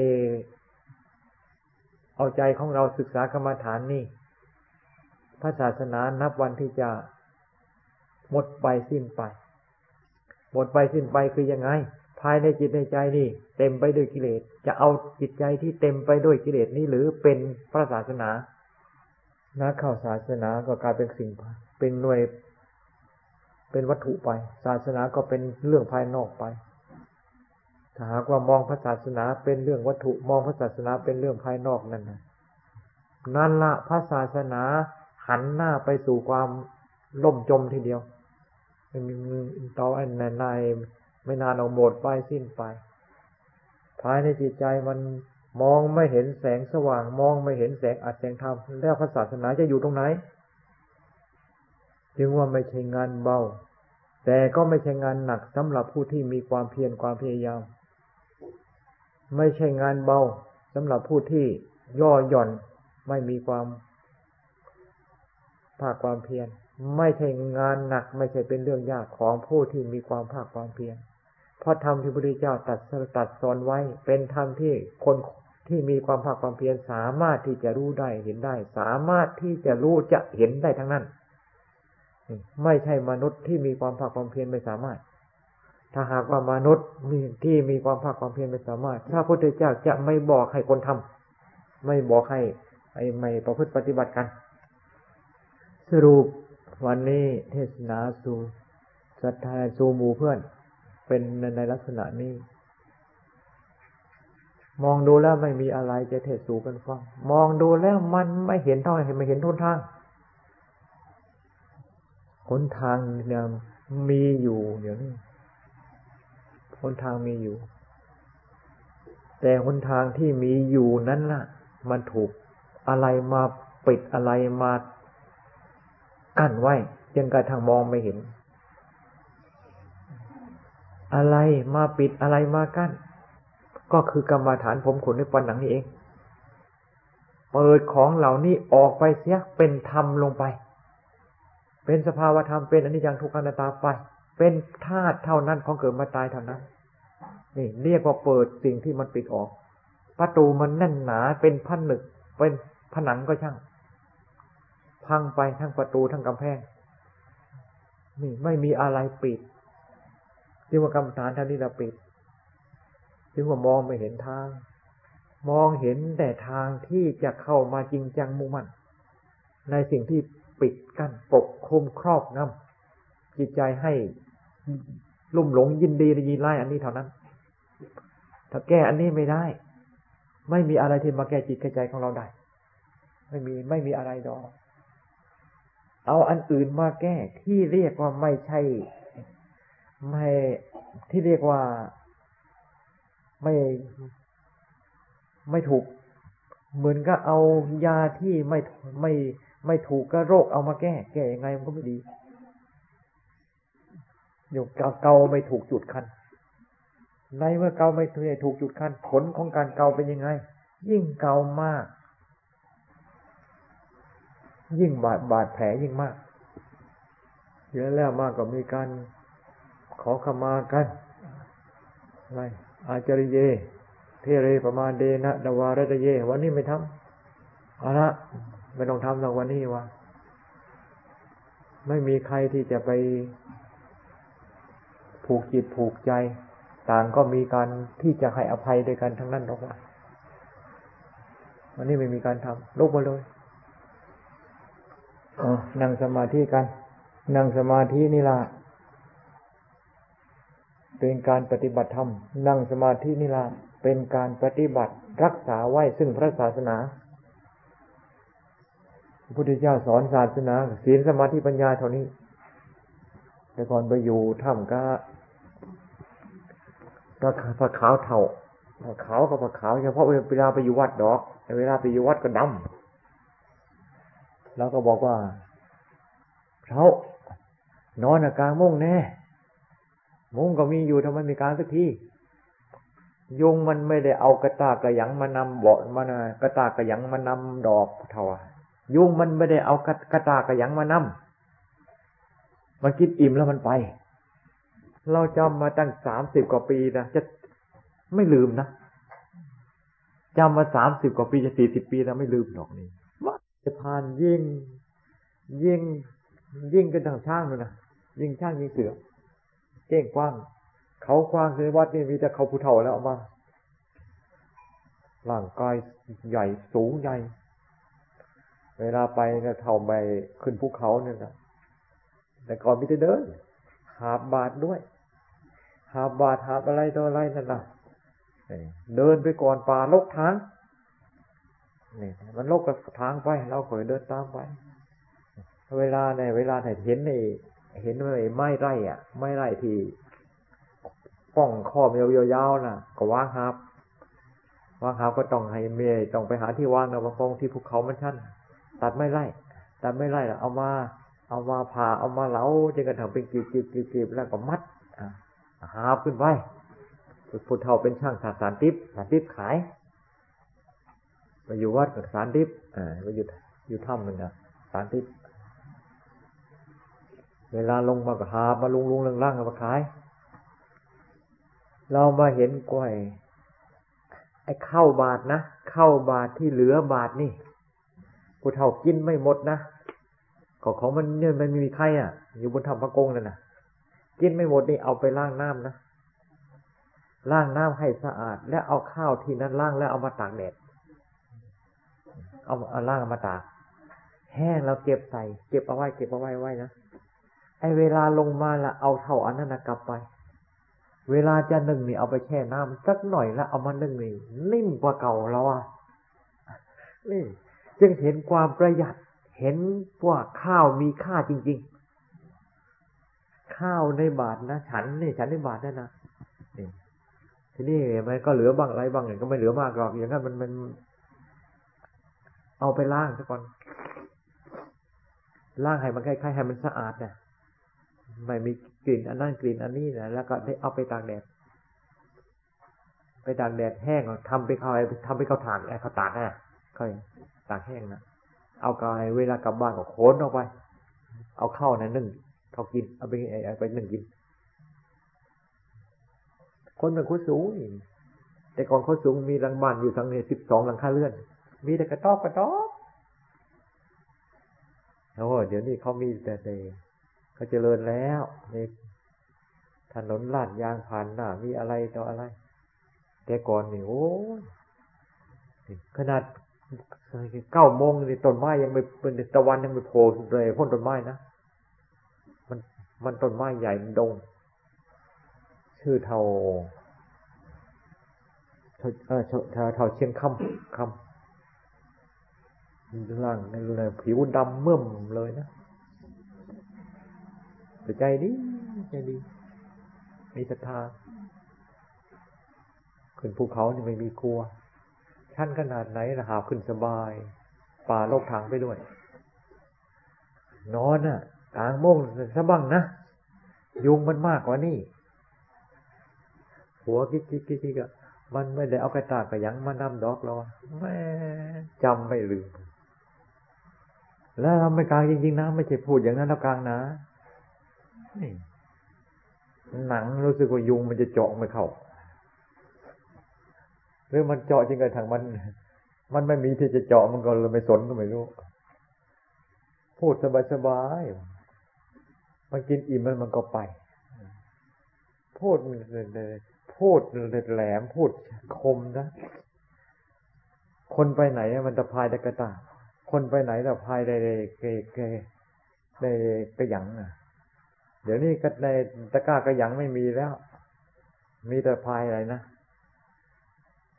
เอาใจของเราศึกษากรรมฐานนี่พระศาสนานับวันที่จะหมดไปสิ้นไป หมดไปสิ้นไปคือยังไง ภายในจิตในใจนี่ เต็มไปด้วยกิเลส จะเอาจิตใจที่เต็มไปด้วยกิเลสนี้หรือเป็นพระศาสนา นักเข้าศาสนาก็กลายเป็นสิ่งเป็นหน่วยเป็นวัตถุไป ศาสนาก็เป็นเรื่องภายนอกไปถ้าหากว่ามองพระศาสนาเป็นเรื่องวัตถุมองพระศาสนาเป็นเรื่องภายนอกนั่นนะนั่นละพระศาสนาหันหน้าไปสู่ความล่มจมทีเดียวต่ออันนไม่นานเอาหมดไปสิ้นไปภายในจิตใจมัน มองไม่เห็นแสงสว่าง มองไม่เห็นแสงอัดแสงธรรมแล้วพระศาสนาจะอยู่ตรงไหน จึงว่าไม่ใช่งานเบา แต่ก็ไม่ใช่งานหนักสำหรับผู้ที่มีความเพียรความพยายาม ไม่ใช่งานเบาสำหรับผู้ที่ย่อหย่อนไม่มีความภาคความเพียรไม่ใช่งานหนักไม่ใช่เป็นเรื่องยากของผู้ที่มีความภาคความเพียรเพราะธรรมที่พระพุทธเจ้าตัดตัดสอนไว้ เป็นธรรมที่คน ที่มีความภาคความเพียรสามารถที่จะรู้ได้เห็นได้ สามารถที่จะรู้จะเห็นได้ทั้งนั้น ไม่ใช่มนุษย์ที่มีความภาคความเพียรไม่สามารถ ถ้าหากว่ามนุษย์มีที่มีความภาคความเพียรไม่สามารถพระพุทธเจ้าจะไม่บอกให้คนทำไม่บอกให้ไอ้ไม่ประพฤติปฏิบัติกัน สรุปวันนี้เทศนาสู่ศรัทธาสู่หมู่เพื่อน เป็นในลักษณะนี้ มองดูแล้วไม่มีอะไรจะเทศสู่กันฟัง มองดูแล้วมันไม่เห็นเท่าไหร่ไม่เห็นทุนทางหนทางเนี่ยมีอยู่อย่างนี้หนทางมีอยู่ แต่หนทางที่มีอยู่นั้นล่ะ มันถูกอะไรมาปิดอะไรมากั้นไว้จนกระทั่งมองไม่เห็น อะไรมาปิดอะไรมากั้น ก็คือกรรมฐานผมขนในปันหนังนี่เอง เปิดของเหล่านี้ออกไปเสียเป็นธรรมลงไป เป็นสภาวธรรมเป็นอนิจจังทุกขันตาไป เป็นธาตุเท่านั้นของเกิดมาตายเท่านั้นนี่เรียกว่าเปิดสิ่งที่มันปิดออก ประตูมันแน่นหนาเป็นพันหนึกเป็นผนังก็ช่าง พังไปทั้งประตูทั้งกำแพง นี่ไม่มีอะไรปิดจึงว่ากรรมฐานท่านี้เราปิด จึงว่ามองไม่เห็นทาง มองเห็นแต่ทางที่จะเข้ามาจริงจังมุ่งมั่นในสิ่งที่ปิดกั้นปกคลุมครอบงำจิตใจให้ลุ่มหลงยินดียินไล่อันนี้เท่านั้น ถ้าแก้อันนี้ไม่ได้ ไม่มีอะไรที่มาแก้จิตแก้ใจของเราได้ ไม่มีไม่มีอะไรดอกเอาอันอื่นมาแก้ที่เรียกว่าไม่ใช่ ไม่ที่เรียกว่า ไม่ไม่ถูก เหมือนก็เอายาที่ไม่ไม่ไม่ถูกก็โรคเอามาแก้ แก้ยังไงมันก็ไม่ดีอยู่เกาไม่ถูกจุดคันในเมื่อเกาไม่ถูกจุดคันผลของการเกาเป็นยังไง ยิ่งเกามาก ยิ่งบาดบาดแผลยิ่งมากเยอะแล้วมากก็มีการขอขมากันอะไร อาจริเย เทเรประมาณเดนะดวารตเย วันนี้ไม่ทำเอาละไม่ต้องทำหรอกวันนี้วะไม่มีใครที่จะไปผูกจิตผูกใจ ต่างก็มีการที่จะให้อภัยโดยกันทั้งนั้นหรอกว่าวันนี้ไม่มีการทำลุกมาเลยนั่งสมาธิกัน นั่งสมาธินี่ละ เป็นการปฏิบัติธรรม นั่งสมาธินี่ละเป็นการปฏิบัติรักษาไว้ซึ่งพระศาสนาพระพุทธเจ้าสอนศาสนาศีลสมาธิปัญญาเท่านี้ แต่ก่อนไปอยู่ถ้ำก็ก็ผ้าขาวเท่าผ้าขาวกับผ้าขาวเฉพาะเวลาไปอยู่วัดดอกเวลาไปอยู่วัดก็ดำแล้วก็บอกว่าเขานอนอากางมุ้งแน่ มุ้งก็มีอยู่ทำไมมีการสักทียุงมันไม่ได้เอากระตากระยังมานำเบาะมานกระตากระยังมานำดอกเทวายุงมันไม่ได้เอากระกระตากระยังมานำมันกินอิ่มแล้วมันไป เราจำมาตั้งสามสิบกว่าปีนะจะไม่ลืมนะจำมาสามสิบกว่าปีจะสี่สิบปีแล้วไม่ลืมหรอกนี่ว่าจะผ่านยิ่งยิ่งยิ่งกันทางช่างเลยนะยิ่งช่างยิ่งเสือ เก้งกว้าง เขากว้างในวัดนี่มีแต่เขาผู้เฒ่าแล้วออกมาร่างกายใหญ่สูงใหญ่ เวลาไปเนี่ยเท่าไปขึ้นภูเขาเนี่ยนะแต่ก่อนมีแต่เดิน หาบาทด้วย หาบาทหาอะไรตัวอะไรนั่นนะเดินไปก่อนป่าลกทางนี่มันลกกับทางไปเราเคยเดินตามไป เวลาในเวลาไหนเห็นใน เห็นไอ้ไม้ไร่อะ ไม้ไร่ที่ป้องข้อมยาวๆน่ะก็ว่างครับว่างครับก็ต้องให้เมย์ต้องไปหาที่ว่างนะบางกองที่ภูเขามันชั้นตัดไม่ไร่ตัดไม่ไร่ล้วเอามา เอามาผ่าเอามาเหลาจนกระทั่งเป็นกีบกีบกีบกีบแล้วก็มัดอ่าหาขึ้นไปพุทธเฒ่าเป็นช่างสาสารทิพย์สารทิพย์ขายไปอยู่วัดกับสารทิพย์อ่าไปอยู่อยู่ถ้ำหนึ่งนะสารทิพย์ เวลาลงมาก็หามาลุงลุงเรื่องร่างมาขาย เรามาเห็นกล้วยไอ้ข้าวบาทนะข้าวบาทที่เหลือบาทนี่ผู้เฒ่ากินไม่หมดนะของของมันเนี่ยมันมีใครอะ อยู่บนธรรมพระกงนั่นนะกินไม่หมดนี่เอาไปล้างน้ำนะล้างน้ำให้สะอาด แล้วเอาข้าวที่นั้นล้างแล้วเอามาตากแดดเอาเอาล้างมาตากแห้งแล้วเก็บใส่ เก็บเอาไว้เก็บเอาไว้ไว้นะ ไอเวลาลงมาละเอาเท่าอันนั้นกลับไป เวลาจะนึ่งนี่เอาไปแช่น้ำสักหน่อยแล้วเอามานึ่งนี่นิ่มกว่าเก่าแล้วอะนี่จึงเห็นความประหยัด เห็นว่าข้าวมีค่าจริง ๆ ข้าวในบาทนะฉันนี่ฉันในบาทนั่นนะทีนี้มันก็เหลือบางอะไรบางอย่างก็ไม่เหลือมากหรอกอย่างนั้นมันมัน เอาไปล้างซะก่อนล้างให้มันคล้ายๆให้มันสะอาดนะ ไม่มีกลิ่นอันนั้นกลิ่นอันนี้นะแล้วก็ได้เอาไปตากแดด ไปตากแดดแห้งทำไปเขาทำไปเขาถ่านไอ้เขาตากอะค่อยตากแห้งนะเอากายเวลากลับบ้านก็โคนออกไป เอาเข้านะนึ่งเขากินเอาไปเอาไปนึ่งกิน คนเป็นคนสูงแต่ก่อนคนสูงมีรังบ้านอยู่ทั้งเนี่ยสิบสองหลังคาเลื่อน มีแต่กระต๊อบกระต๊อบโอ้เดี๋ยวนี้เขามีแต่เด เขาเจริญแล้วในถนนลาดยางผ่านหน้ามีอะไรต่ออะไร แต่ก่อนนี่โอ้ขนาดเก้าโมงนี่ต้นไม้ยังไม่เป็นตะวันยังไม่โผล่เลยพ้นต้นไม้นะมันมันต้นไม้ใหญ่มันดง ชื่อเท่าเท่าเท่าเท่าเชียงคำคำร่างเลยผิวดำเมื่อมเลยนะ แต่ใจดีใจดีมีศรัทธาขึ้นภูเขานี่ไม่มีกลัวชั้นขนาดไหนนะหาขึ้นสบาย ป่าโลกทางไปด้วย นอนอะกลางโมงสบังนะยุงมันมากกว่านี่หัวกิ๊กกิ๊กกิ๊กอะมันไม่ได้เอากระตากกระยังมานำดอกเราแม่จำไม่ลืม แล้วทำไม่กลางจริงๆนะไม่ใช่พูดอย่างนั้นเรากลางนะ หนังรู้สึกว่ายุงมันจะเจาะไม่เข้าหรือมันเจาะจริงกันทางมัน มันไม่มีที่จะเจาะมันก็เลยไม่สนก็ไม่รู้ พูดสบายๆมันกินอิ่มมันมันก็ไป พูดเลยพูดแหลมพูดคมนะ คนไปไหนมันจะพายได้กระตา คนไปไหนจะพายได้เกเกได้กระยังอะ ดี๋ยวนี้ก็ในตะกร้ากระหยังไม่มีแล้ว มีแต่พายอะไรนะ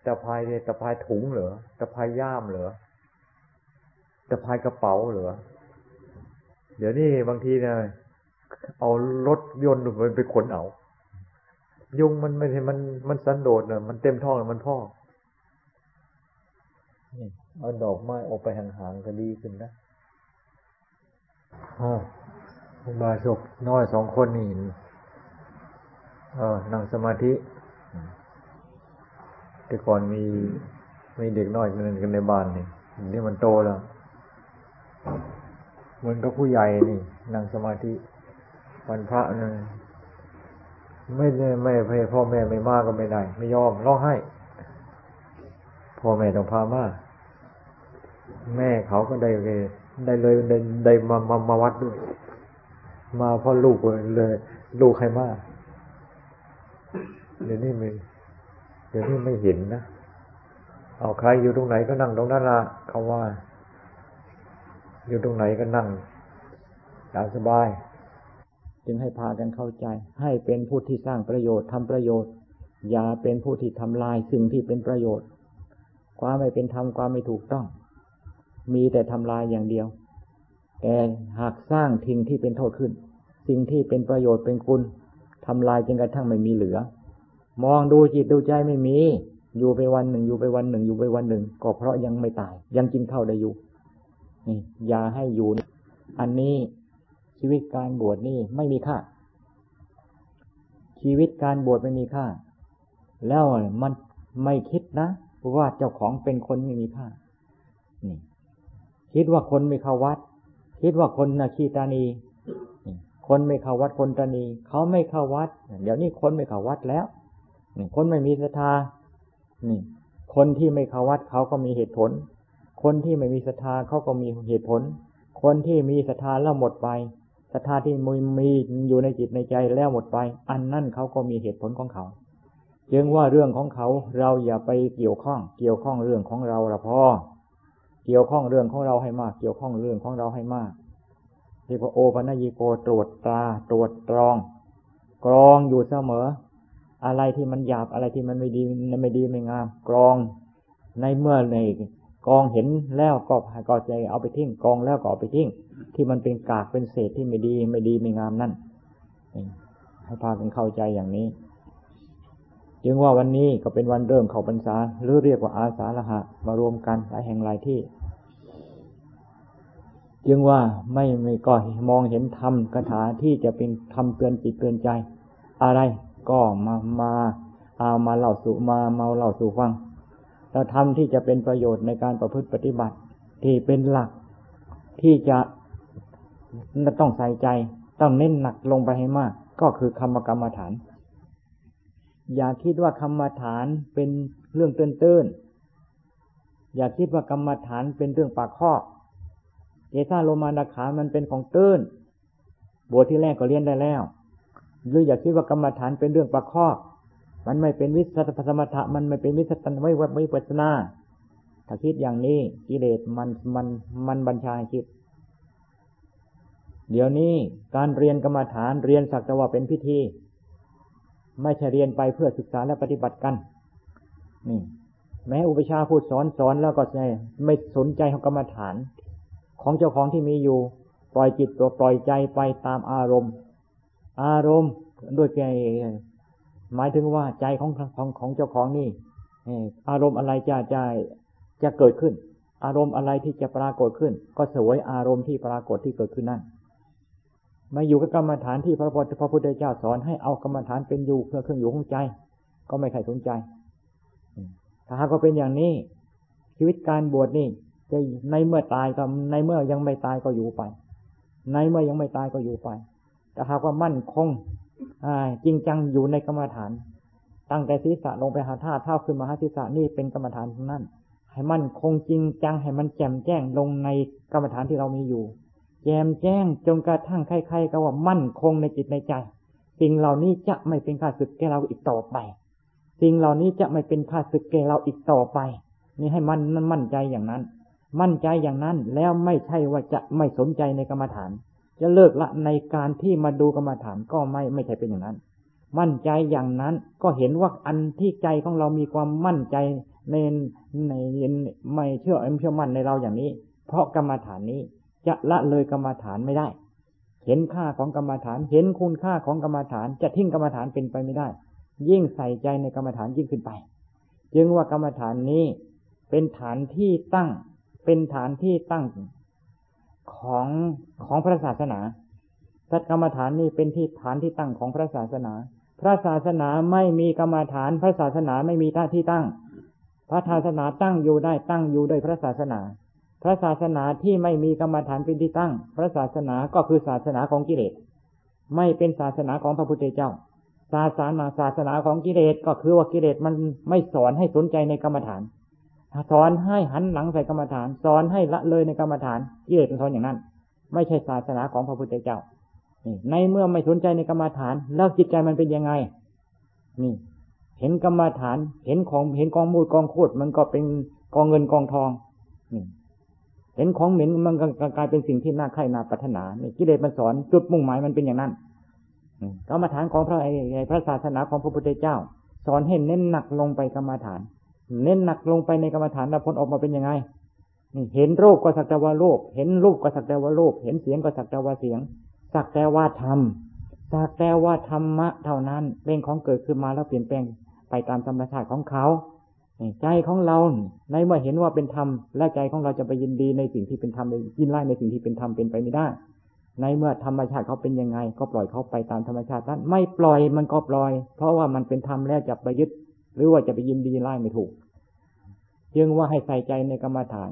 ตะพายเนี่ยตะพายถุงเหรอตะพายย่ามเหรอตะพายกระเป๋าเหรอเดี๋ยวนี้บางทีเนี่ยเอารถยนต์มันไปขนเอา ยุงมันไม่ใช่มันมันสันโดษเนอะมันเต็มท้องมันพ่อเอาดอกไม้ออกไปห่างๆก็ดีขึ้นนะอ๋อ บาศกน้อยสองคนนี่เออนั่งสมาธิ แต่ก่อนมีมีเด็กน้อยคนนึงกันในบ้านนี่นี่มันโตแล้ว เหมือนกับผู้ใหญ่นี่นั่งสมาธิวันพระนั่ไม่ไม่ไม่พ่อแม่ไม่มากก็ไม่ได้ ไม่ยอมร้องไห้พ่อแม่ต้องพามาแม่เขาก็ได้เลยได้เลยได้ได้มามามาวัดด้วย มาเพราะลูกเลย ลูกใครมาเดี๋ยวนี้ไม่เดี๋ยวนี้ไม่เห็นนะเอาใครอยู่ตรงไหนก็นั่งตรงนั้นละเขาว่า อยู่ตรงไหนก็นั่งตามสบาย จึงให้พากันเข้าใจ ให้เป็นผู้ที่สร้างประโยชน์ทำประโยชน์ อย่าเป็นผู้ที่ทำลายสิ่งที่เป็นประโยชน์ ความไม่เป็นธรรมความไม่ถูกต้อง มีแต่ทำลายอย่างเดียว แต่หากสร้างทิ้งที่เป็นโทษขึ้น สิ่งที่เป็นประโยชน์เป็นคุณทำลายจนกระทั่งไม่มีเหลือ มองดูจิตดูใจไม่มี อยู่ไปวันหนึ่งอยู่ไปวันหนึ่งอยู่ไปวันหนึ่ง ก็เพราะยังไม่ตาย ยังกินข้าวได้อยู่นี่อย่าให้อยู่ อันนี้ชีวิตการบวชนี่ไม่มีค่า ชีวิตการบวชไม่มีค่า แล้วมันไม่คิดนะว่าเจ้าของเป็นคนไม่มีค่านี่ คิดว่าคนไม่เข้าวัด คิดว่าคนนาคีตานี คนไม่เข้าวัดคนตานี เขาไม่เข้าวัด เดี๋ยวนี้คนไม่เข้าวัดแล้วคนไม่มีศรัทธานี่คนที่ไม่เข้าวัดเขาก็มีเหตุผล คนที่ไม่มีศรัทธาเขาก็มีเหตุผล คนที่มีศรัทธาแล้วหมดไปศรัทธาที่มีมีอยู่ในจิตในใจแล้วหมดไป อันนั่นเขาก็มีเหตุผลของเขาจึงว่าเรื่องของเขาเราอย่าไปเกี่ยวข้อง เกี่ยวข้องเรื่องของเราละพอ เกี่ยวข้องเรื่องของเราให้มาก เกี่ยวข้องเรื่องของเราให้มากเรียกว่าโอปัญญิโกตรวจตาตรวจตรอง กรองอยู่เสมอ อะไรที่มันหยาบอะไรที่มันไม่ดีไม่ดีไม่งาม กรองในเมื่อในกองเห็นแล้วก็ก็ใจเอาไปทิ้งกองแล้วก็เอาไปทิ้งที่มันเป็นกากเป็นเศษที่ไม่ดีไม่ดีไม่งามนั่นให้พากันเข้าใจอย่างนี้ จึงว่าวันนี้ก็เป็นวันเริ่มเข้าพรรษา หรือเรียกว่าอาสาฬหะมารวมกันหลายแห่งหลายที่ จึงว่าไม่ไม่ก็มองเห็นธรรมคาถาที่จะเป็นธรรมเตือนจิตเตือนใจ อะไรก็มามาเอามาเล่าสู่มาเมาเล่าสู่ฟังแล้วทำที่จะเป็นประโยชน์ในการประพฤติปฏิบัติ ที่เป็นหลักที่จะต้องใส่ใจ ต้องเน้นหนักลงไปให้มาก ก็คือคำกรรมฐาน อย่าคิดว่ากรรมฐานเป็นเรื่องตื้นๆ อย่าคิดว่ากรรมฐานเป็นเรื่องปากข้อเจตาโลมานาขามันเป็นของตื้นบทที่แรกก็เรียนได้แล้ว หรืออย่าคิดว่ากรรมฐานเป็นเรื่องปากข้อมันไม่เป็นวิสัชสมถะมันไม่เป็นวิสัชไม่วัดไม่ปัสนาถ้าคิดอย่างนี้กิเลสมันมันมันบัญชาคิด เดี๋ยวนี้การเรียนกรรมฐานเรียนสักแต่ว่าเป็นพิธี ไม่ใช่เรียนไปเพื่อศึกษาและปฏิบัติกัน นี่ แม้อุปชาพูดสอนสอนแล้วก็ไม่สนใจของกรรมฐาน ของเจ้าของที่มีอยู่ ปล่อยจิตตัวปล่อยใจไปตามอารมณ์ อารมณ์ด้วยแกหมายถึงว่าใจของของของเจ้าของนี่อารมณ์อะไรจะจะจะเกิดขึ้น อารมณ์อะไรที่จะปรากฏขึ้น ก็สวยอารมณ์ที่ปรากฏที่เกิดขึ้นนั่น มาอยู่กับกรรมฐานที่พระพระพุทธเจ้าสอนให้เอากรรมฐานเป็นอยู่เพื่อเครื่องอยู่ของใจ ก็ไม่ใครสนใจ ถ้าหากว่าเป็นอย่างนี้ ชีวิตการบวชนี่จะในเมื่อตายก็ในเมื่อยังไม่ตายก็อยู่ไป ในเมื่อยังไม่ตายก็อยู่ไปแต่หากว่ามั่นคงจริงจังอยู่ในกรรมฐาน ตั้งแต่ศีรษะลงไปหาท่าเท้าขึ้นมาหาศีรษะนี่เป็นกรรมฐานทั้งนั้น ให้มั่นคงจริงจังให้มันแจ่มแจ้งลงในกรรมฐานที่เรามีอยู่ แจมแจ้งจนกระทั่งใครๆก็ว่ามั่นคงในจิตในใจ สิ่งเหล่านี้จะไม่เป็นข้าศึกแก่เราอีกต่อไป สิ่งเหล่านี้จะไม่เป็นข้าศึกแก่เราอีกต่อไป นี่ให้มันมั่นใจอย่างนั้น มั่นใจอย่างนั้นแล้วไม่ใช่ว่าจะไม่สนใจในกรรมฐาน จะเลิกละในการที่มาดูกรรมฐานก็ไม่ไม่ใช่เป็นอย่างนั้น มั่นใจอย่างนั้นก็เห็นว่าอันที่ใจของเรามีความมั่นใจในในไม่เชื่อไม่เชื่อมั่นในเราอย่างนี้ เพราะกรรมฐานนี้ จะละเลยกรรมฐานไม่ได้ เห็นค่าของกรรมฐาน เห็นคุณค่าของกรรมฐาน จะทิ้งกรรมฐานเป็นไปไม่ได้ ยิ่งใส่ใจในกรรมฐานยิ่งขึ้นไป จึงว่ากรรมฐานนี้เป็นฐานที่ตั้ง เป็นฐานที่ตั้งของของพระศาสนาพระกรรมฐานนี่เป็นที่ฐานที่ตั้งของพระศาสนา พระศาสนาไม่มีกรรมฐาน พระศาสนาไม่มีท่าที่ตั้ง พระศาสนาตั้งอยู่ได้ตั้งอยู่ด้วยพระศาสนา พระศาสนาที่ไม่มีกรรมฐานเป็นที่ตั้ง พระศาสนาก็คือศาสนาของกิเลส ไม่เป็นศาสนาของพระพุทธเจ้า ศาสนาศาสนาของกิเลสก็คือว่ากิเลสมันไม่สอนให้สนใจในกรรมฐาน สอนให้หันหลังใส่กรรมฐาน สอนให้ละเลยในกรรมฐาน กิเลสมันสอนอย่างนั้น ไม่ใช่ศาสนาของพระพุทธเจ้า นี่ ในเมื่อไม่สนใจในกรรมฐาน แล้วจิตใจมันเป็นยังไง นี่ เห็นกรรมฐาน เห็นของ เห็นกองมูลกองโคตรมันก็เป็นกองเงินกองทอง นี่ เห็นของเหม็นมันกลายเป็นสิ่งที่น่าใคร่น่าปรารถนานี่กิเลสมันสอนจุดมุ่งหมายมันเป็นอย่างนั้นกรรมฐานของพระไอ้พระศาสนาของพระพุทธเจ้า สอนให้เน้นหนักลงไปกรรมฐาน เน้นหนักลงไปในกรรมฐานแล้วผลออกมาเป็นยังไงเห็นรูปก็สักแต่ว่ารูป เห็นรูปก็สักแต่ว่ารูป เห็นเสียงก็สักแต่ว่าเสียง สักแต่ว่าธรรม สักแต่ว่าธรรมะเท่านั้นเป็นของเกิดขึ้นมาแล้วเปลี่ยนแปลงไปตามธรรมชาติของเขา ใจของเราในเมื่อเห็นว่าเป็นธรรมและใจของเราจะไปยินดีในสิ่งที่เป็นธรรมยินไล่ในสิ่งที่เป็นธรรมเป็นไปไม่ได้ ในเมื่อธรรมชาติเขาเป็นยังไง ก็ปล่อยเขาไปตามธรรมชาตินั้นไม่ปล่อยมันก็ปล่อย เพราะว่ามันเป็นธรรมแล้วจะไปยึด หรือว่าจะไปยินดีไล่ไม่ถูก จึงว่าให้ใส่ใจในกรรมฐาน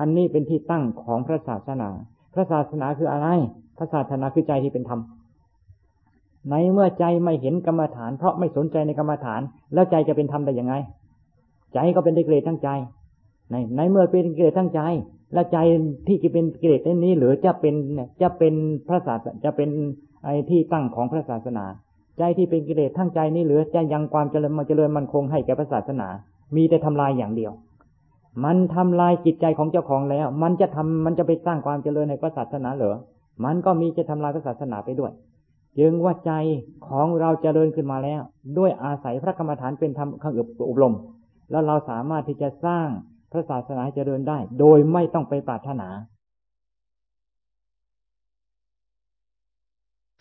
อันนี้เป็นที่ตั้งของพระศาสนา พระศาสนาคืออะไร พระศาสนาคือใจที่เป็นธรรมในเมื่อใจไม่เห็นกรรมฐาน เพราะไม่สนใจในกรรมฐาน แล้วใจจะเป็นธรรมได้ยังไง ใจก็เป็นกิเกรดทั้งใจ ในในเมื่อเป็นกิเกรดทั้งใจ แล้วใจที่จะเป็นกิเลสนี้ หรือจะเป็นจะเป็นพระศาสจะเป็นไอ้ที่ตั้งของพระศาสนา ใจที่เป็นกิเลสทั้งใจนี้หรือจะยังความเจริญมาเจริญมันคงให้แก่พระศาสนา มีแต่ทำลายอย่างเดียว มันทำลายจิตใจของเจ้าของแล้ว มันจะทำมันจะไปสร้างความเจริญในพระศาสนาเหรอมันก็มีจะทำลายพระศาสนาไปด้วยจึงว่าใจของเราจเจริญขึ้นมาแล้ว ด้วยอาศัยพระกรรมฐานเป็นธรรมข้างอบรม แล้วเราสามารถที่จะสร้างพระศาสนาเจริญได้ โดยไม่ต้องไปปรารถนา